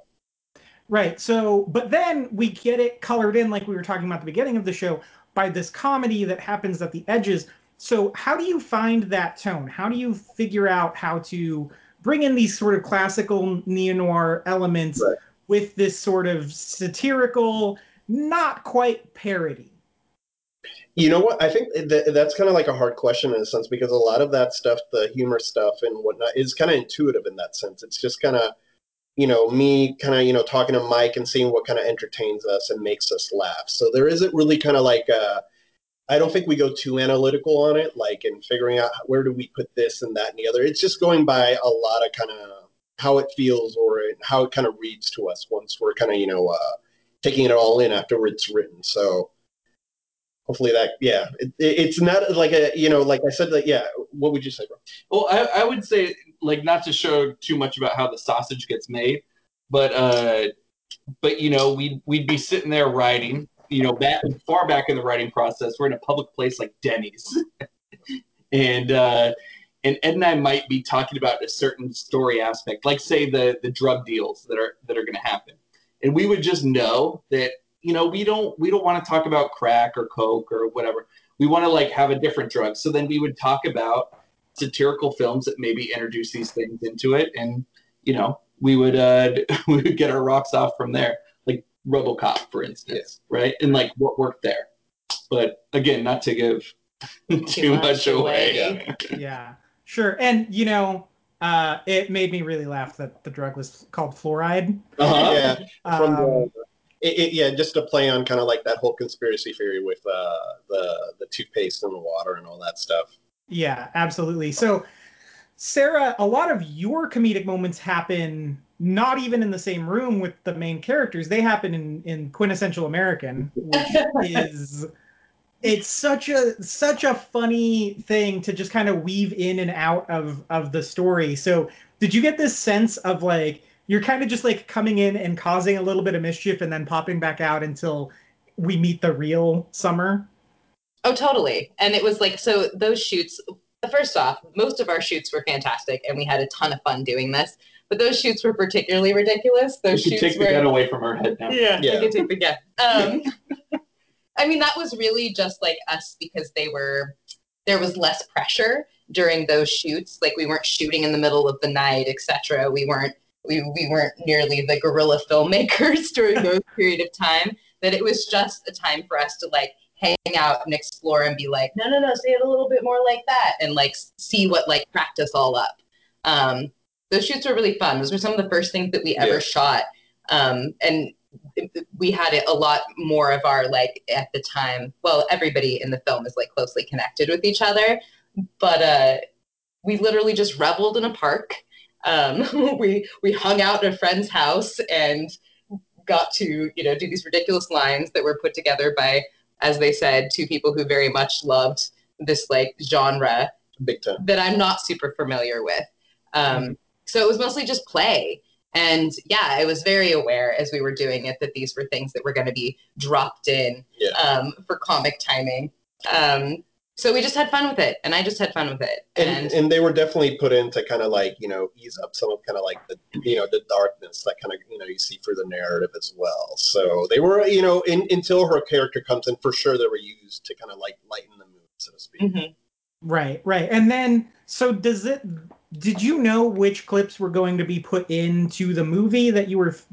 Right. So, but then we get it colored in, like we were talking about at the beginning of the show, by this comedy that happens at the edges. So, how do you find that tone? How do you figure out how to bring in these sort of classical neo noir elements Right. with this sort of satirical, not quite parody? you know what i think that, that's kind of like a hard question in a sense because a lot of that stuff the humor stuff and whatnot is kind of intuitive in that sense it's just kind of you know me kind of you know talking to mike and seeing what kind of entertains us and makes us laugh so there isn't really kind of like uh I don't think we go too analytical on it, like in figuring out where do we put this and that and the other. It's just going by a lot of kind of how it feels or how it kind of reads to us once we're kind of you know uh, taking it all in after it's written. So hopefully that yeah, it, it- it's not like a you know like I said like yeah. What would you say, bro? Well, I, I would say like not to show too much about how the sausage gets made, but uh, but you know we'd we'd be sitting there writing, you know, back far back in the writing process. We're in a public place like Denny's, and uh, and Ed and I might be talking about a certain story aspect, like say the the drug deals that are that are going to happen, and we would just know that you know we don't we don't want to talk about crack or coke or whatever. We want to like have a different drug. So then we would talk about satirical films that maybe introduce these things into it, and you know we would uh, we would get our rocks off from there, RoboCop, for instance, right? And like what worked there. But again, not to give too, much much away. away. Yeah, sure. And, you know, uh, it made me really laugh that the drug was called fluoride. Uh-huh. Yeah, from Um, the. It, it, yeah, just to play on kind of like that whole conspiracy theory with uh, the the toothpaste and the water and all that stuff. Yeah, absolutely. So, Sarah, a lot of your comedic moments happen not even in the same room with the main characters. They happen in, in quintessential American, which is it's such a such a funny thing to just kind of weave in and out of of the story. So, did you get this sense of like you're kind of just like coming in and causing a little bit of mischief and then popping back out until we meet the real summer? Oh, totally. And it was like, so those shoots, first off, most of our shoots were fantastic and we had a ton of fun doing this. But those shoots were particularly ridiculous. We Those should shoots take the were. gun away from her head now. Yeah, Yeah. I could take the gun. Um, I mean, that was really just like us because they were, there was less pressure during those shoots. Like we weren't shooting in the middle of the night, etc. We weren't, we, we weren't nearly the guerrilla filmmakers during those period of time. That it was just a time for us to like hang out and explore and be like, no, no, no, say it a little bit more like that, and like see what like cracked us all up. Um, those shoots were really fun. Those were some of the first things that we ever Yeah. shot, um, and we had it a lot more of our like at the time. Well, everybody in the film is like closely connected with each other, but uh, we literally just reveled in a park. Um, we we hung out at a friend's house and got to you know do these ridiculous lines that were put together by, as they said, two people who very much loved this like genre Big time. that I'm not super familiar with. Um, so it was mostly just play. And yeah, I was very aware as we were doing it that these were things that were going to be dropped in Yeah. um, for comic timing. Um, so we just had fun with it, and I just had fun with it. and, And, and they were definitely put in to kind of like you know ease up some of kind of like the you know the darkness that kind of you know you see through the narrative as well so they were you know in, until her character comes in for sure they were used to kind of like lighten the mood so to speak Mhm. Right, right. And then, so does it? Did you know which clips were going to be put into the movie that you were f-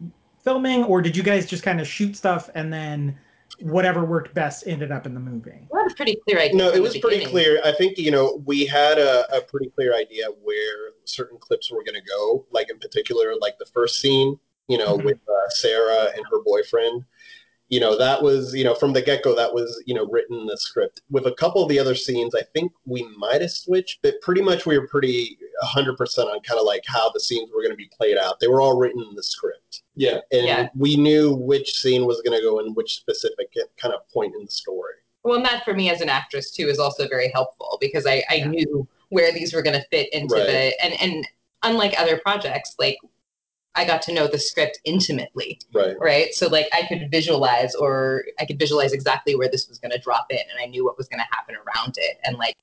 filming, or did you guys just kind of shoot stuff and then whatever worked best ended up in the movie? we had a pretty clear idea. no it was pretty beginning. clear i think you know we had a, a pretty clear idea where certain clips were going to go like in particular like the first scene you know Mhm. with uh, sarah and her boyfriend you know that was you know from the get-go that was you know written in the script with a couple of the other scenes i think we might have switched but pretty much we were pretty 100% on kind of like how the scenes were going to be played out they were all written in the script Yeah. and Yeah. we knew which scene was going to go in which specific eh, kind of point in the story Well, and that for me as an actress too is also very helpful because I, I Yeah. knew where these were going to fit into Right. the and and unlike other projects, like I got to know the script intimately, right right? So like I could visualize or I could visualize exactly where this was going to drop in, and I knew what was going to happen around it, and like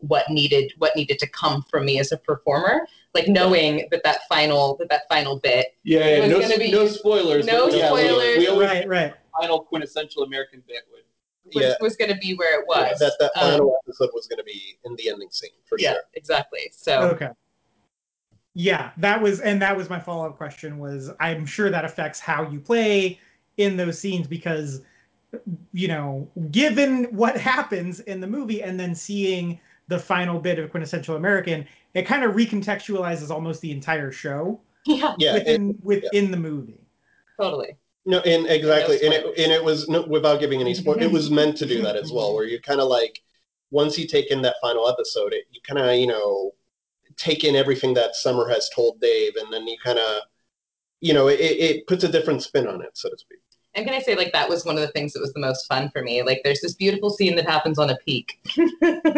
what needed what needed to come from me as a performer, like knowing that that final that that final bit Yeah, It yeah. was No, gonna be- no spoilers. no but yeah, we- spoilers. We, always Right, right. final quintessential American bit would. was, Yeah. was going to be where it was. that that Um, final episode was going to be in the ending scene for yeah, sure exactly. So Okay. Yeah, that was, and that was my follow up question. Was I'm sure that affects how you play in those scenes because, you know, given what happens in the movie and then seeing the final bit of quintessential American, it kind of recontextualizes almost the entire show yeah, yeah and- within within the movie. totally. No, and exactly, No and it and it was no, without giving any spoil. It was meant to do that as well, where you kind of like once you take in that final episode, it, you kind of you know take in everything that Summer has told Dave, and then you kind of you know it, it puts a different spin on it, so to speak. And can I say, like, that was one of the things that was the most fun for me. Like, there's this beautiful scene that happens on a peak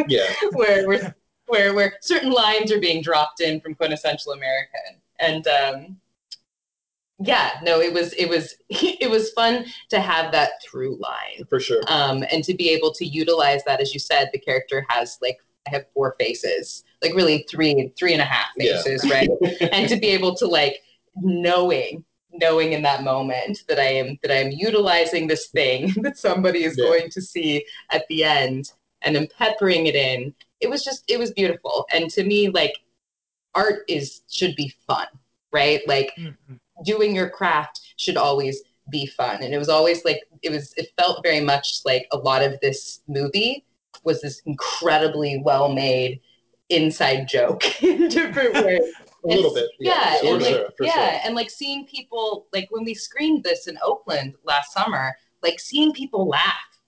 Yeah, where, where, where, where certain lines are being dropped in from quintessential American. And, um, yeah, no, it was, it was, it was fun to have that through line. for sure. Um, and to be able to utilize that, as you said, the character has like, I have four faces, like really three, three and a half Yeah. faces, right? and to be able to like knowing knowing in that moment that i am that i am utilizing this thing that somebody is Yeah. going to see at the end and then peppering it in. It was just it was beautiful. And to me like art is should be fun right? Like mm-hmm. doing your craft should always be fun. And it was always like it was it felt very much like a lot of this movie was this incredibly well made inside joke in different ways A little bit, yeah, for and like, sure, yeah, sure. and like seeing people like when we screened this in Oakland last summer, like seeing people laugh,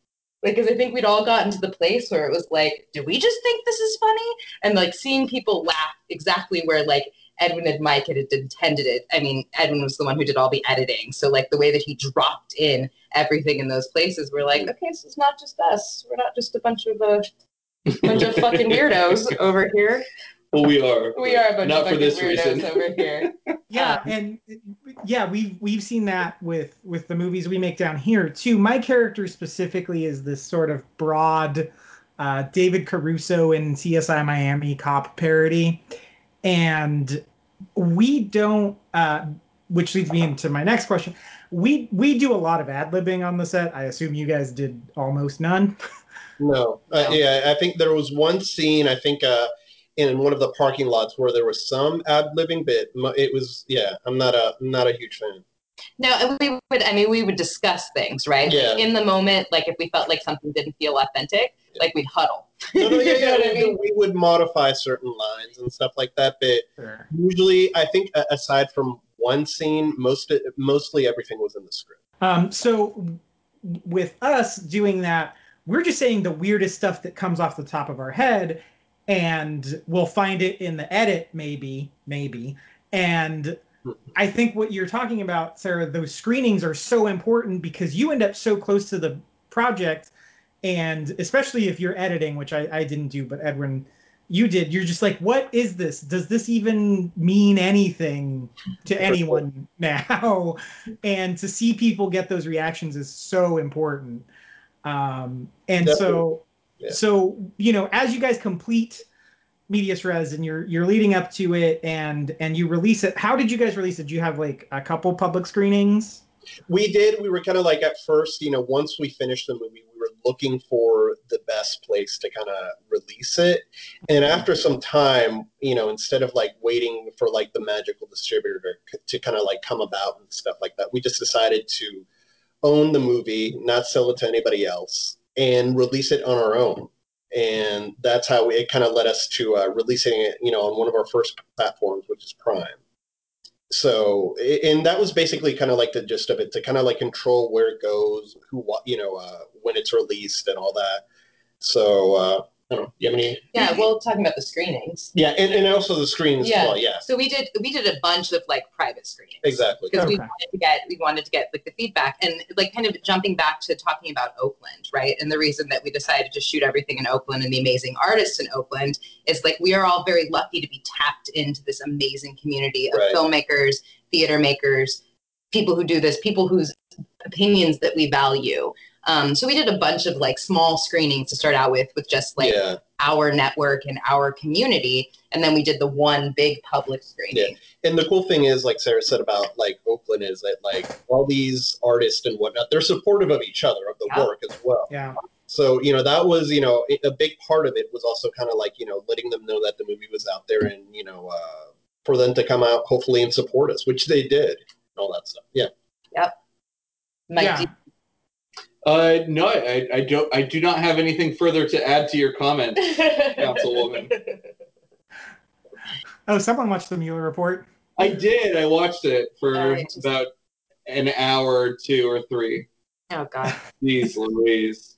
like because I think we'd all gotten to the place where it was like, do we just think this is funny? And like seeing people laugh exactly where like Edwin and Mike had intended it. I mean, Edwin was the one who did all the editing, so like the way that he dropped in everything in those places, we're like, okay, so it's not just us. We're not just a bunch of uh, bunch of fucking weirdos over here. Well, we are. We are a bunch Not of for this weirdos reason. over here. Yeah, Um, and yeah, we've we've seen that with with the movies we make down here too. My character specifically is this sort of broad uh, David Caruso in CSI Miami cop parody, and we don't. Uh, which leads me into my next question. We we do a lot of ad libbing on the set. I assume you guys did almost none. No, Uh, yeah, I think there was one scene. I think uh, in one of the parking lots where there was some ad libbing bit. It was yeah. I'm not a I'm not a huge fan. No, we would. I mean, we would discuss things, right? Like, Yeah. in the moment, like if we felt like something didn't feel authentic, Yeah. like we'd huddle. No, no, yeah, yeah. I we, mean? we would modify certain lines and stuff like that. But usually, I think aside from one scene, most mostly everything was in the script. Um, so with us doing that, we're just saying the weirdest stuff that comes off the top of our head, and we'll find it in the edit, maybe, maybe. And I think what you're talking about, Sarah, those screenings are so important because you end up so close to the project, and especially if you're editing, which I, I didn't do, but Edwin you did. You're just like, what is this? Does this even mean anything to anyone now? And to see people get those reactions is so important. Um, and so, Yeah. so you know, as you guys complete Medias Res and you're you're leading up to it, and and you release it. How did you guys release it? Do you have like a couple public screenings? We did. We were kind of like at first, you know, once we finished the movie, we were looking for the best place to kind of release it. And after some time, you know, instead of like waiting for like the magical distributor to, to kind of like come about and stuff like that, we just decided to own the movie, not sell it to anybody else, and release it on our own. And that's how it kind of led us to uh, releasing it, you know, on one of our first platforms, which is Prime so and that was basically kind of like the gist of it to kind of like control where it goes who you know uh, when it's released and all that so uh I don't know. You have any? Yeah, well, talking about the screenings. Yeah, and, and also the screens Yeah. as well. Yeah, So we did we did a bunch of like private screenings. exactly. because we Okay. wanted to get we wanted to get like the feedback and like kind of jumping back to talking about Oakland, right? And the reason that we decided to shoot everything in Oakland and the amazing artists in Oakland is like we are all very lucky to be tapped into this amazing community of Right. filmmakers, theater makers, people who do this, people whose opinions that we value. Um, so we did a bunch of like small screenings to start out with, with just like yeah, our network and our community, and then we did the one big public screening. and the cool thing is, like Sarah said about like Oakland, is that like all these artists and whatnot, they're supportive of each other of the Yeah. work as well. Yeah. So you know that was you know a big part of it was also kind of like you know letting them know that the movie was out there and you know uh, for them to come out hopefully and support us, which they did, and all that stuff. Yeah. Mike, yeah. Do you- Uh, no, I, I don't. I do not have anything further to add to your comment. Councilwoman. Oh, someone watched the Mueller report. I did. I watched it for it just- about an hour or two or three. oh God. Jeez Louise.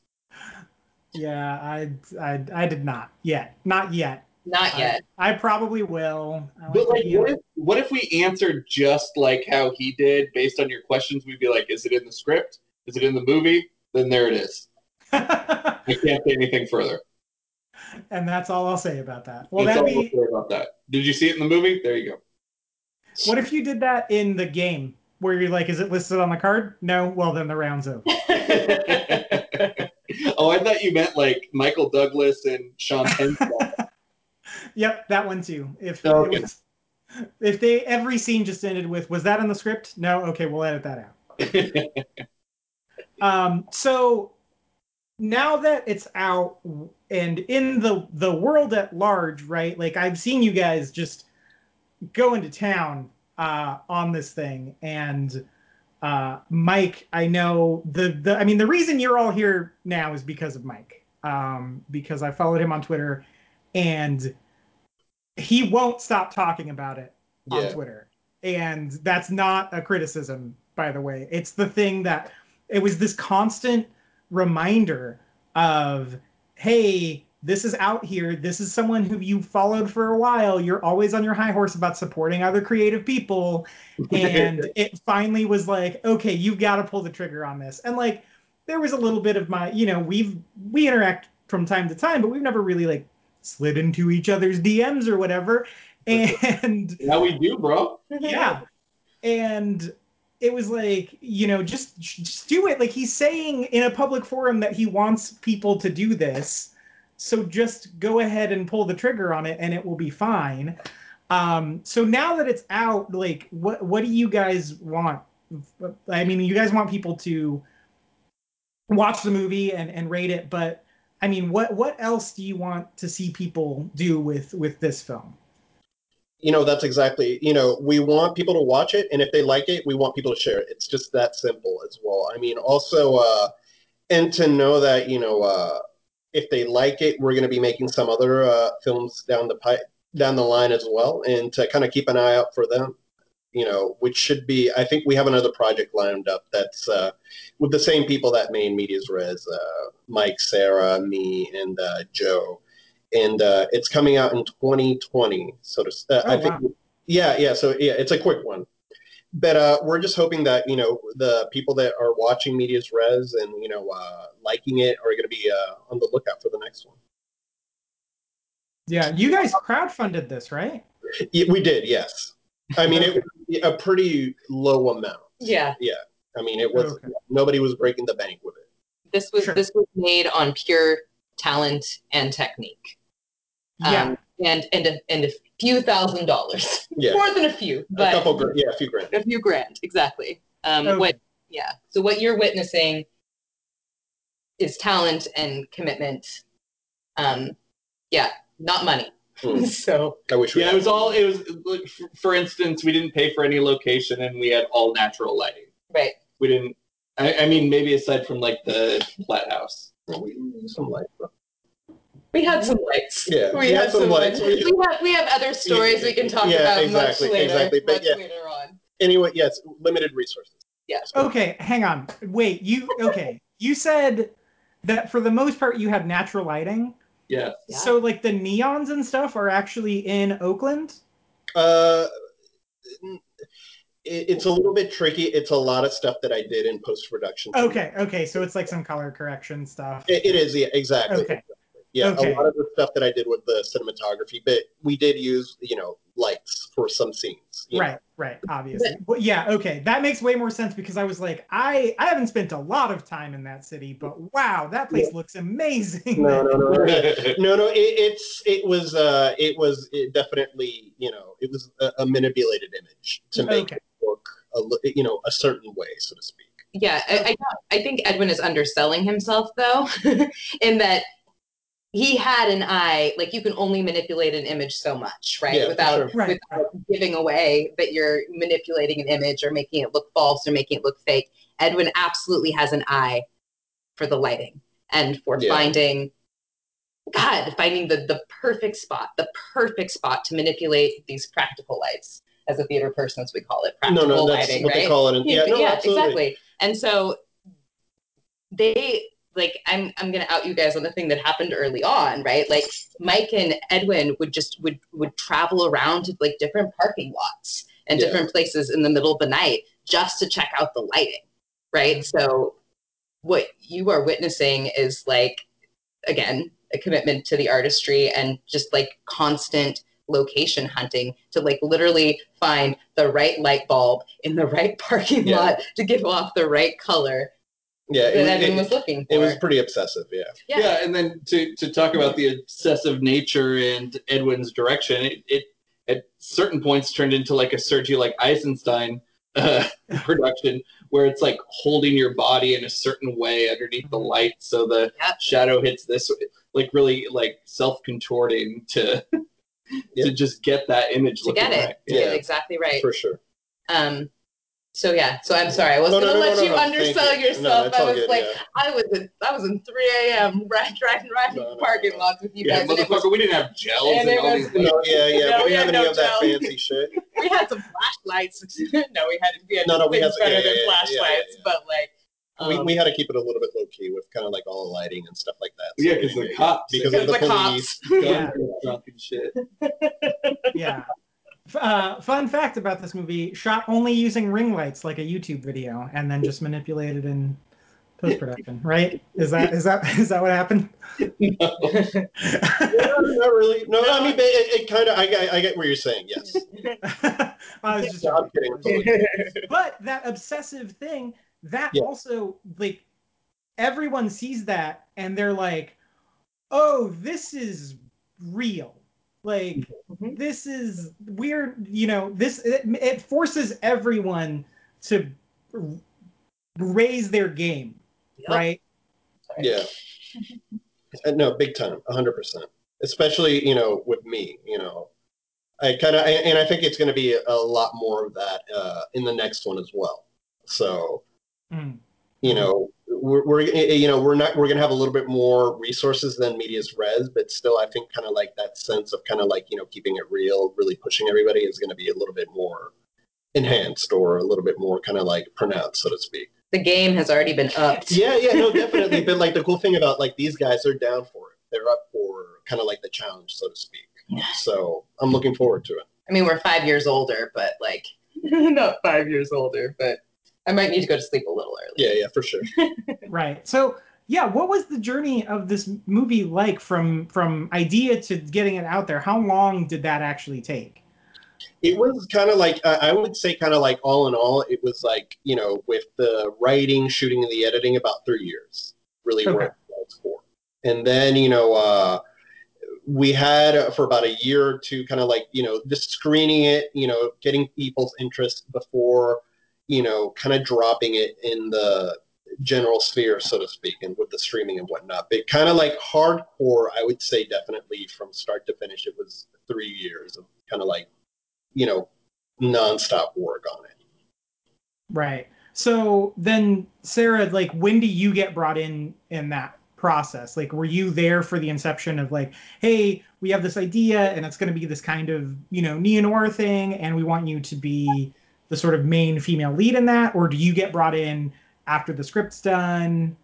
Yeah, I, I, I did not yet. Not yet. Not yet. I, I probably will. I But like, what if, what if we answered just like how he did, based on your questions? We'd be like, "Is it in the script? Is it in the movie?" Then there it is. I can't say anything further. and that's all I'll say about that. Well, That's all be. I'll say about that. Did you see it in the movie? There you go. What if you did that in the game, where you're like, "Is it listed on the card?" No. Well, then the round's over. oh, I thought you meant like Michael Douglas and Sean Penn. Yep, that one too. If okay. was, if they every scene just ended with, "Was that in the script?" No. Okay, we'll edit that out. Um, so now that it's out and in the the world at large, right? Like I've seen you guys just go into town uh, on this thing, and uh, Mike, I know the the I mean the reason you're all here now is because of Mike, um, because I followed him on Twitter, and he won't stop talking about it on Yeah. Twitter. And that's not a criticism, by the way. It's the thing that it was this constant reminder of, hey, this is out here. This is someone who you followed for a while. You're always on your high horse about supporting other creative people. And it finally was like, okay, you've got to pull the trigger on this. And like, there was a little bit of my, you know, we've, we interact from time to time, but we've never really like slid into each other's DMs or whatever. And now we do, bro. yeah and it was like you know just just do it. Like he's saying in a public forum that he wants people to do this. So just go ahead and pull the trigger on it and it will be fine. Um so now that it's out like what what do you guys want? I mean you guys want people to watch the movie and and rate it but i mean what what else do you want to see people do with with this film you know that's exactly you know we want people to watch it and if they like it we want people to share it. It's just that simple as well. I mean also uh and to know that you know uh if they like it we're going to be making some other uh films down the pipe down the line as well and to kind of keep an eye out for them you know which should be i think we have another project lined up that's uh with the same people that made medias res uh mike sarah me and uh joe and uh, it's coming out in 2020. So to, uh, Oh, I think, wow. yeah, yeah. So yeah, it's a quick one, but uh, we're just hoping that you know the people that are watching Medias Res and you know uh, liking it are going to be uh, on the lookout for the next one. Yeah, you guys crowdfunded this, right? Yeah, we did, yes. I mean, it was a pretty low amount. Yeah. Yeah, I mean, it was Okay. nobody was breaking the bank with it. this was Sure. this was made on pure talent and technique. Yeah. Um, and and a, and a few thousand dollars, Yeah, more than a few, a couple, grand, yeah, a few grand. a few grand exactly. Um, Okay. What yeah. So what you're witnessing is talent and commitment. Um, yeah, not money. Hmm. so I wish we. Yeah, it was all. It was like, for- for instance, we didn't pay for any location, and we had all natural lighting. right. We didn't. I, I mean, maybe aside from like the flat house. We used some light. We had some lights. Yeah, we, we had, had some some lights. lights. We have we have other stories we can talk Yeah, about exactly, much later. exactly, but much yeah. later on. Anyway, yes, limited resources. Yes. Okay, hang on. Wait, you okay? You said that for the most part you had natural lighting. Yeah. Yeah. So like the neons and stuff are actually in Oakland. Uh, it, it's a little bit tricky. It's a lot of stuff that I did in post production. Okay, okay, so it's like some color correction stuff. It, it is, yeah, exactly. Okay. Yeah, Okay. a lot of the stuff that I did with the cinematography, but we did use, you know, lights for some scenes. you know. Right, right, obviously. But yeah, okay, that makes way more sense because I was like, I I haven't spent a lot of time in that city, but wow, that place looks amazing. No, no, no, no. no, no. It, it's it was uh it was it definitely you know it was a, a manipulated image to make Okay. It look a you know a certain way, so to speak. Yeah, I, I, I think Edwin is underselling himself though, in that he had an eye. Like you can only manipulate an image so much, right? Yeah, without sure. Right, without giving away that you're manipulating an image or making it look false or making it look fake. Edwin absolutely has an eye for the lighting and for Yeah. finding God, finding the the perfect spot, the perfect spot to manipulate these practical lights. As a theater person, as we call it, No, practical no, that's lighting, what right? they call it. in- Yeah, no, absolutely. exactly. And so they like I'm I'm gonna out you guys on the thing that happened early on, right? Like Mike and Edwin would just would would travel around to like different parking lots and Yeah. different places in the middle of the night just to check out the lighting, right? Mm-hmm. So what you are witnessing is like again a commitment to the artistry and just like constant location hunting to like literally find the right light bulb in the right parking Yeah. lot to give off the right color Yeah, that it, Evan it, was looking for. it was pretty obsessive. Yeah, yeah. Yeah. and then to, to talk about the obsessive nature and Edwin's direction, it, it at certain points turned into like a Sergei like Eisenstein uh, production where it's like holding your body in a certain way underneath the light so the Yep. shadow hits this like really like self contorting to Yeah. to just get that image to get it, right. to get Yeah. it exactly right. for sure. Um, so yeah, so I'm sorry, I was no, gonna no, let no, you undersell you. Yourself. I was good, like, yeah. I was in, I was in 3 a.m. right, driving, driving No, parking lots with you Yeah, guys, it was, motherfucker, we didn't have gels and and, all was- these like, yeah, yeah. We didn't have had any of that fancy shit. we had some flashlights. no, we had we had No, no, we had- better yeah, than yeah, flashlights, but like. We, um, we had to keep it a little bit low key with kind of like all the lighting and stuff like that. yeah, So, because the yeah, cops because because of the the police. cops. Yeah. drunk shit. yeah. Uh, fun fact about this movie: shot only using ring lights, like a YouTube video, and then just manipulated in post production. Right? Is that is that is that what happened? No, not really. No, I mean, but it, it kind of. I, get- I get what you're saying. Yes. I was just No, I'm kidding. joking. but that obsessive thing that Yeah. also like everyone sees that and they're like oh this is real like Mhm. this is weird you know this it, it forces everyone to r- raise their game Yep. right Yeah. Uh, No, big time, hundred percent. Especially, you know, with me, you know, I kind of, and I think it's going to be a lot more of that uh, in the next one as well. So, Mm. you know, we're, we're, you know, we're not, we're going to have a little bit more resources than Medias Res, but still, I think kind of like that sense of kind of like, you know, keeping it real, really pushing everybody is going to be a little bit more enhanced or a little bit more kind of like pronounced, so to speak. the game has already been upped. Yeah, yeah, no, definitely. but like the cool thing about like these guys, they're down for it. They're up for kind of like the challenge, so to speak. So I'm looking forward to it. I mean, we're five years older, but like not five years older, but I might need to go to sleep a little early. Yeah, yeah, for sure. right so yeah, what was the journey of this movie like from from idea to getting it out there? How long did that actually take? It was kind of like I would say, kind of like all in all, it was like you know, with the writing, shooting, and the editing, about three years really okay. worked for. And then you know, uh, we had for about a year or two, kind of like you know, just screening it, you know, getting people's interest before you know, kind of dropping it in the general sphere, so to speak, and with the streaming and whatnot. But kind of like hardcore, I would say definitely from start to finish, it was three years of kind of like, you know, nonstop work on it. Right. So then, Sarah, like, when do you get brought in in that process? Like, were you there for the inception of like, hey, we have this idea and it's going to be this kind of, you know, neo noir thing, and we want you to be the sort of main female lead in that, or do you get brought in after the script's done?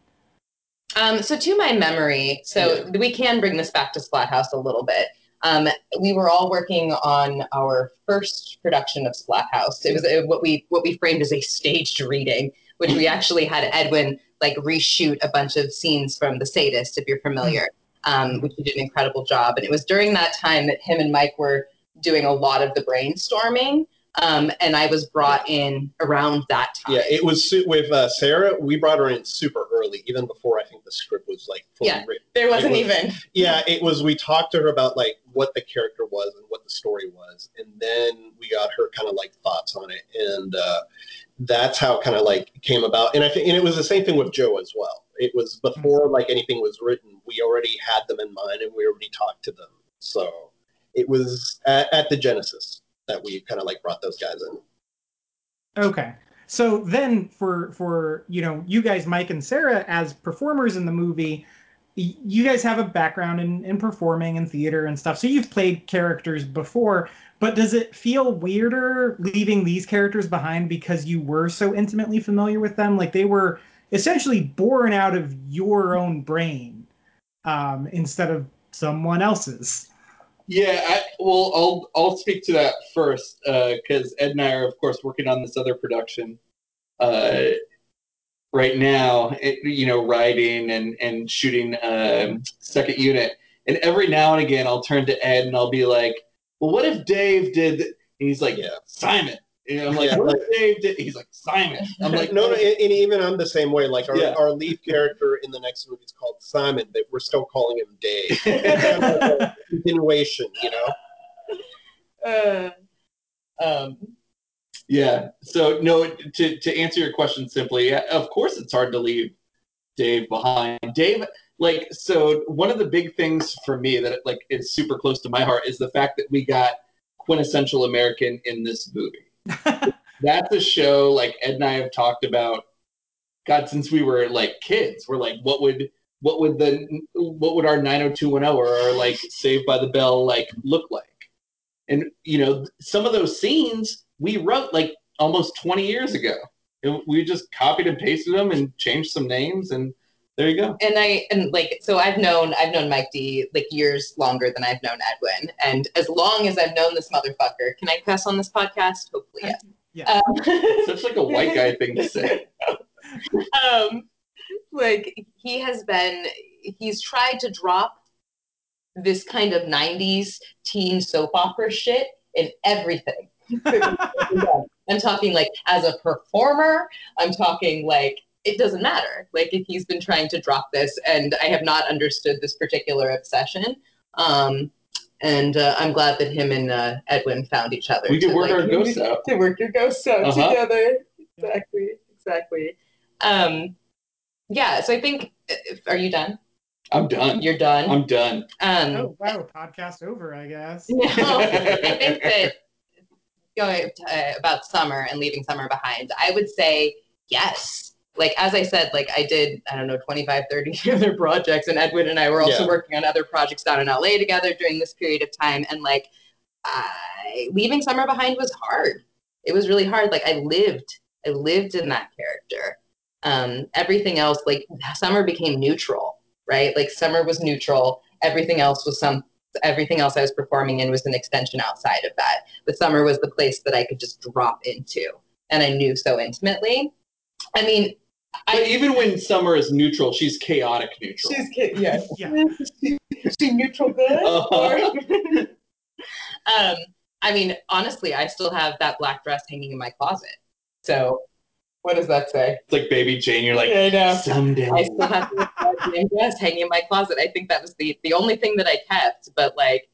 Um, so to my memory, so yeah. we can bring this back to Splathouse a little bit. Um, we were all working on our first production of Splathouse. It was a, what we what we framed as a staged reading, which we actually had Edwin like reshoot a bunch of scenes from The Sadist, if you're familiar, um, which he did an incredible job. And it was during that time that him and Mike were doing a lot of the brainstorming. Um, and I was brought in around that time. Yeah, it was with uh, Sarah. We brought her in super early, even before I think the script was like fully yeah, written. There wasn't was, even. Yeah, it was. We talked to her about like what the character was and what the story was, and then we got her kind of like thoughts on it, and uh, that's how kind of like came about. And I think, and it was the same thing with Joe as well. It was before like anything was written. We already had them in mind, and we already talked to them. So it was at, at the genesis that we kind of like brought those guys in. Okay. So then for for you know you guys Mike and Sarah as performers in the movie you guys have a background in, in performing and theater and stuff so you've played characters before but does it feel weirder leaving these characters behind because you were so intimately familiar with them like they were essentially born out of your own brain um, instead of someone else's yeah, I, well, I'll I'll speak to that first because uh, Ed and I are, of course, working on this other production uh, right now. It, you know, writing and and shooting um, second unit, and every now and again, I'll turn to Ed and I'll be like, "Well, what if Dave did?" And he's like, "Yeah, Simon." And I'm like, yeah. what Dave did? He's like, Simon. I'm like, no, no, and, and, even I'm the same way. Like our, yeah. our lead character in the next movie is called Simon, but we're still calling him Dave. continuation, you know. Uh, um. Yeah. So no, to to answer your question simply, of course it's hard to leave Dave behind. Dave, like, so one of the big things for me that like is super close to my heart is the fact that we got quintessential American in this movie. That's a show like Ed and I have talked about. God, since we were like kids, we're like, what would what would the what would our 90210 or like Saved by the Bell like look like? And you know, some of those scenes we wrote like almost 20 years ago. we just copied and pasted them and changed some names and there you go. And I and like so I've known I've known Mike D like years longer than I've known Edwin, and as long as I've known this motherfucker, can I cuss on this podcast? Hopefully, yes. Yeah. Um, Such like a white guy thing to say. um, like he has been, he's tried to drop this kind of '90s teen soap opera shit in everything. I'm talking like as a performer. I'm talking like it doesn't matter. Like if he's been trying to drop this, and I have not understood this particular obsession. Um, and uh, I'm glad that him and uh, Edwin found each other. We could work like, our ghosts out. To work your ghosts out uh-huh. together. Exactly. Exactly. Um, yeah. So I think. Uh, are you done? I'm done. You're done. I'm done. Um, oh wow! Podcast over, I guess. No, I think that going to, uh, about summer and leaving summer behind. I would say yes like as I said, like I did, I don't know, 25, 30 other projects, and Edwin and I were also yeah. working on other projects down in LA together during this period of time. And like I, leaving Summer behind was hard. It was really hard. Like I lived, I lived in that character. Um, everything else, like Summer became neutral, right? Like Summer was neutral. Everything else was some. Everything else I was performing in was an extension outside of that. But Summer was the place that I could just drop into, and I knew so intimately. I mean, I even when Summer is neutral, she's chaotic neutral. she's kid, yeah. Yeah. She, she neutral good? Uh-huh. Or- um, I mean, honestly, I still have that black dress hanging in my closet. So, what does that say? it's like Baby Jane. You're like, I know. someday. I still have the same dress hanging in my closet. I think that was the the only thing that I kept. But like,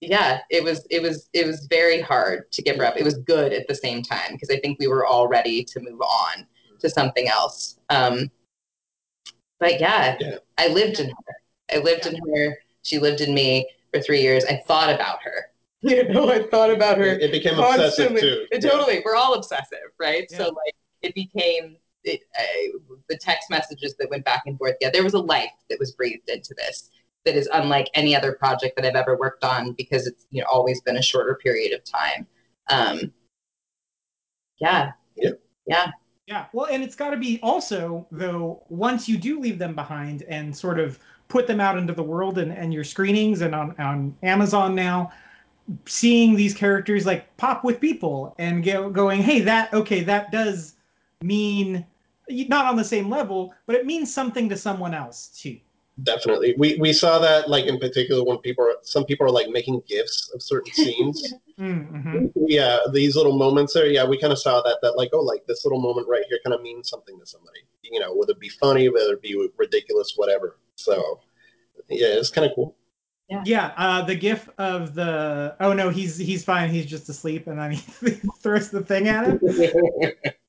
yeah, it was it was it was very hard to give her up. It was good at the same time because I think we were all ready to move on to something else. Um, but yeah, Yeah. I lived in her. I lived in her. She lived in me for three years. I thought about her. You know, I thought about her It, it became obsessive constantly. too. Uh, Totally, we're all obsessive, right? Yeah. So like, it became it, uh, the text messages that went back and forth. Yeah, there was a life that was breathed into this that is unlike any other project that I've ever worked on because it's you know always been a shorter period of time. Um, yeah, Yep. yeah, Yeah, well, and it's got to be also though once you do leave them behind and sort of put them out into the world and, and your screenings and on, on Amazon now, seeing these characters like pop with people and go, going, hey, that okay, that does mean not on the same level, but it means something to someone else too. Definitely. We we saw that like in particular when people are some people are like making gifs of certain scenes. Mm-hmm. yeah, these little moments there, yeah, we kind of saw that that like, oh like this little moment right here kind of means something to somebody. You know, whether it be funny, whether it be ridiculous, whatever. So yeah, it's kind of cool. Yeah, uh, the gif of the oh no, he's he's fine, he's just asleep, and then he throws the thing at him.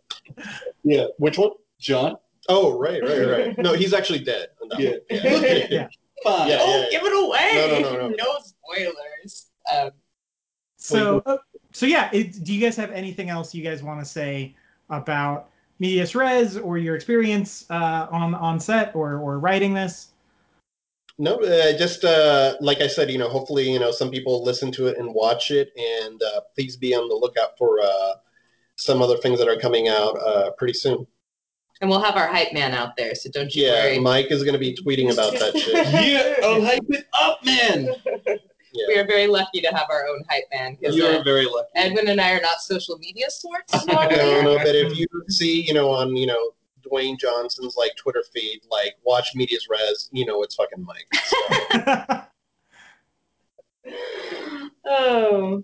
Yeah. Which one? John? Oh, right, right, right. No, he's actually dead. on Yeah. one. yeah. Yeah. Fine. Yeah. Don't give it away. No, no, no, no. spoilers. Um, So, uh, so yeah, it, do you guys have anything else you guys want to say about Medias Res or your experience uh, on on set or or writing this? No, uh, just uh, like I said, you know, hopefully, you know, some people listen to it and watch it, and uh, please be on the lookout for uh, some other things that are coming out uh, pretty soon. And we'll have our hype man out there, so don't you Yeah, worry. Mike is going to be tweeting about that shit. Yeah, oh, hype it up, man. Yeah. We are very lucky to have our own hype man because You uh, are very lucky. Edwin and I are not social media sorts. I normally. don't know, but if you see, you know, on you know Dwayne Johnson's like Twitter feed, like watch Medias Res, you know, it's fucking Mike. So, oh, um,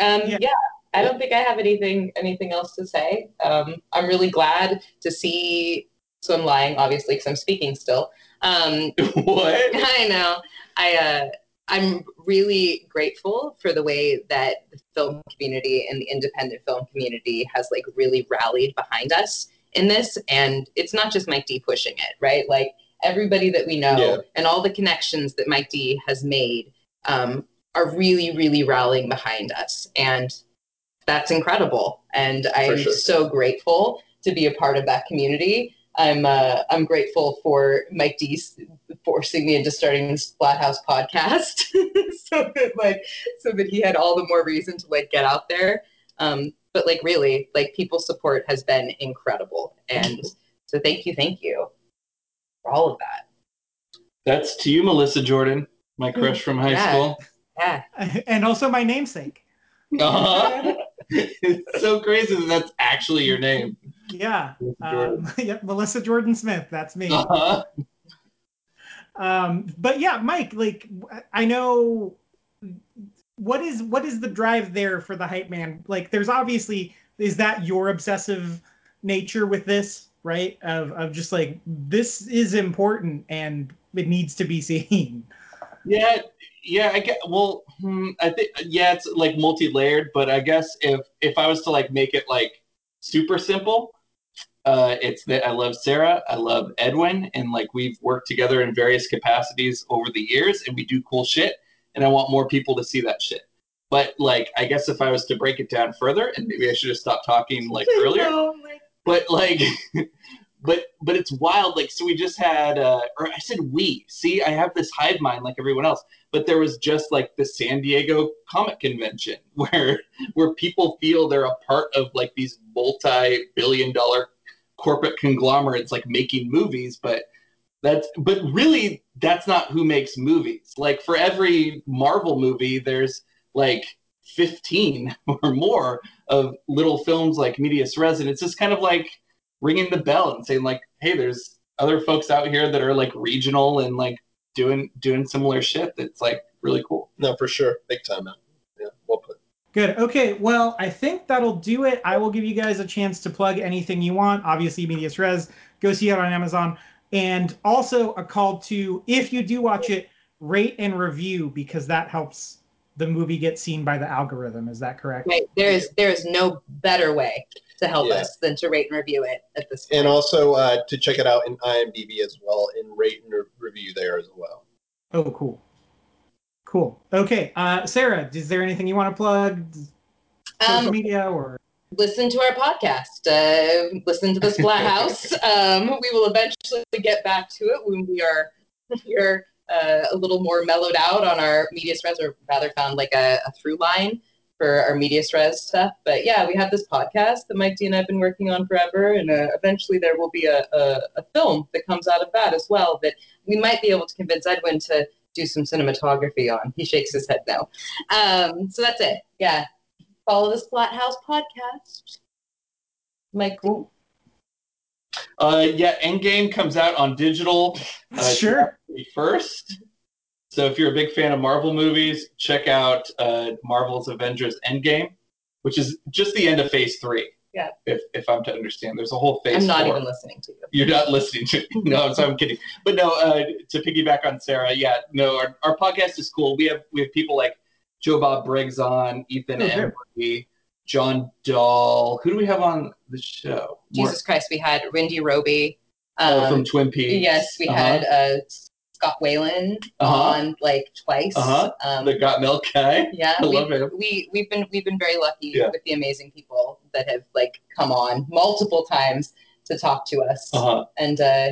Yeah. yeah. I don't think I have anything anything else to say. Um, I'm really glad to see. So I'm lying, obviously, because I'm speaking still. Um, what? I know. I uh, I'm really grateful for the way that the film community and the independent film community has like really rallied behind us in this. And it's not just Mike D pushing it, right? Like everybody that we know Yeah. and all the connections that Mike D has made um, are really, really rallying behind us. And that's incredible. And I'm sure. so grateful to be a part of that community. I'm uh, I'm grateful for Mike D forcing me into starting this Splathouse podcast, so that like so that he had all the more reason to like get out there. Um, but like really, like people's support has been incredible, and so thank you, thank you for all of that. That's to you, Melissa Jordan, my crush from high Yeah. school. Yeah, and also my namesake. Uh-huh. it's so crazy that that's actually your name. Yeah, um, yep, Melissa Jordan Smith. That's me. Uh-huh. Um, but yeah, Mike, like I know what is what is the drive there for the hype man? Like, there's obviously is that your obsessive nature with this, right? Of of just like this is important and it needs to be seen. Yeah, yeah. I get. Well, hmm, I think yeah, it's like multi-layered. But I guess if if I was to like make it like super simple, uh, it's that I love Sarah, I love Edwin, and like we've worked together in various capacities over the years, and we do cool shit. And I want more people to see that shit. But like, I guess if I was to break it down further, and maybe I should have stopped talking like earlier but like but but it's wild like so we just had uh or i said we see i have this hive mind like everyone else but there was just like the san diego comic convention where where people feel they're a part of like these multi-billion dollar corporate conglomerates like making movies but that's but really that's not who makes movies. Like for every marvel movie there's like 15 or more of little films like medias res and it's just kind of like ringing the bell and saying like, hey, there's other folks out here that are like regional and like doing doing similar shit. That's like really cool. No, for sure, big time, man. Yeah, well put. Good. Okay. Well, I think that'll do it. I will give you guys a chance to plug anything you want. Obviously, Medias Res. Go see it on Amazon. And also a call to, if you do watch it, rate and review because that helps the movie gets seen by the algorithm. Is that correct? Right. There is there is no better way to help Yeah. us than to rate and review it at this point. And also uh, to check it out in IMDb as well, and rate and re- review there as well. Oh, cool. Cool. Okay. Uh, Sarah, is there anything you want to plug? Social um, media or? listen to our podcast. Uh, listen to the Splat House. Um, we will eventually get back to it when we are we are uh, a little more mellowed out on our media stress, or rather found like a, a through line for our media stress stuff. But yeah, we have this podcast that Mike D and I have been working on forever, and uh, eventually there will be a, a, a film that comes out of that as well that we might be able to convince Edwin to do some cinematography on. He shakes his head no. Um, so that's it. Yeah, follow the Splat House podcast. Mike. Uh, yeah, Endgame comes out on digital uh, sure. first. So if you're a big fan of Marvel movies, check out uh, Marvel's Avengers Endgame, which is just the end of Phase Three. Yeah. If if I'm to understand, there's a whole Phase. I'm not four. even listening to you. You're not listening to me. no, so I'm kidding. But no, uh, to piggyback on Sarah, yeah, no, our, our podcast is cool. We have we have people like Joe Bob Briggs on, Ethan Oh, good. John Dahl. Who do we have on the show? Jesus Christ, we had Wendy Robie. More- oh, Um, from Twin Peaks. yes, we Uh-huh. had uh, Sean Whalen Uh-huh. on like twice. Uh-huh. Um, the Got Milk guy. yeah, I we, love him. we we've been we've been very lucky Yeah. with the amazing people that have like come on multiple times to talk to us, Uh-huh. and uh,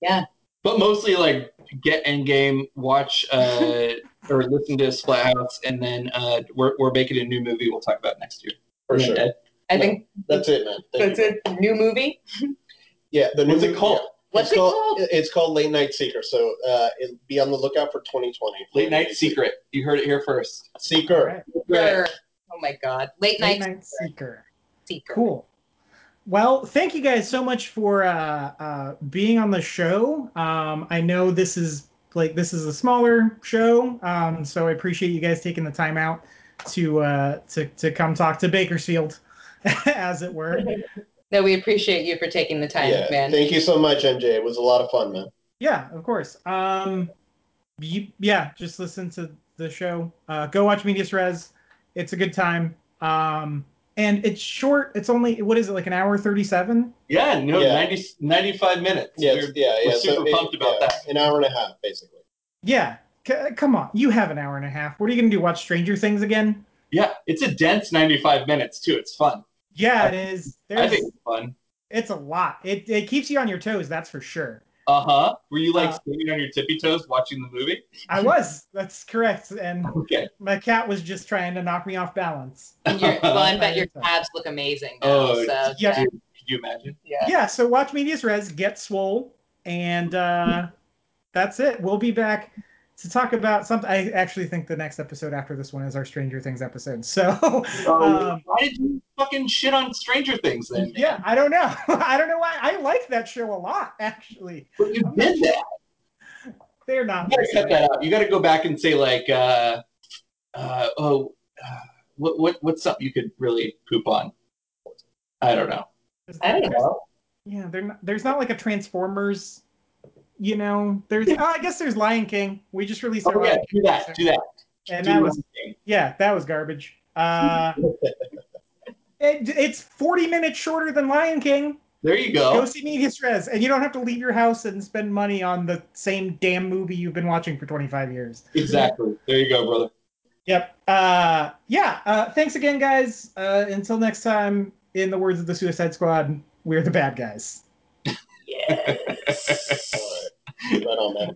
yeah. But mostly like get Endgame, watch uh, or listen to Splathouse, and then uh, we're we're making a new movie. We'll talk about next year. For sure. Ed- I No, think That's it, man. Thank that's you. a new movie. Yeah, the new What's it movie- called? yeah. What's it's it called, called? It's called Late Night Seeker. So uh, it'll be on the lookout for 2020. Late Night Secret. You heard it here first. All Seeker. right. Or- oh my God, late Late night, Night Seeker. seeker. Cool. Well, thank you guys so much for uh, uh, being on the show. Um, I know this is like this is a smaller show, um, so I appreciate you guys taking the time out to uh, to to come talk to Bakersfield, as it were. No, we appreciate you for taking the time, Yeah. man. Thank you so much, MJ. It was a lot of fun, man. Yeah, of course. Um, you, yeah, just listen to the show. Uh, go watch Medias Res. It's a good time. Um, and it's short. It's only what is it like an hour thirty seven? Yeah, no, Yeah. 90, 95 minutes. Yeah, We're- yeah, yeah. we're super pumped about yeah, that. An hour and a half, basically. Yeah, C- come on. You have an hour and a half. What are you gonna do? Watch Stranger Things again? yeah, it's a dense 95 minutes too. It's fun. Yeah, it is. I think it's fun. it's a lot. It it keeps you on your toes. That's for sure. Uh huh. Were you like Uh, standing on your tippy toes watching the movie? I was. That's correct. And Okay. my cat was just trying to knock me off balance. And your, well, I bet your calves look amazing. Now, Oh, so, yeah. yeah, Could you imagine? yeah. yeah, so watch Medias Res, get swole, and uh, that's it. We'll be back to talk about something. I actually think the next episode after this one is our Stranger Things episode. So, um, Why did you fucking shit on Stranger Things then? yeah, I don't know. I don't know why. I like that show a lot, actually. But you did that. They're not. You gotta cut that out. You gotta go back and say like, uh, uh, oh, uh, what what what's something you could really poop on? I don't know. I don't know. Yeah, not, there's not like a Transformers. You know, there's. oh, I guess there's Lion King. We just released our Oh yeah, do that, do that. and Do that was something. yeah, that was garbage. Uh, it, it's 40 minutes shorter than Lion King. There you Go go. see Medias Res, and you don't have to leave your house and spend money on the same damn movie you've been watching for 25 years. Exactly. There you go, brother. Yep. Uh, yeah. Uh, thanks again, guys. Uh, until next time, in the words of the Suicide Squad, we're the bad guys. Yes. Right. Right on, man.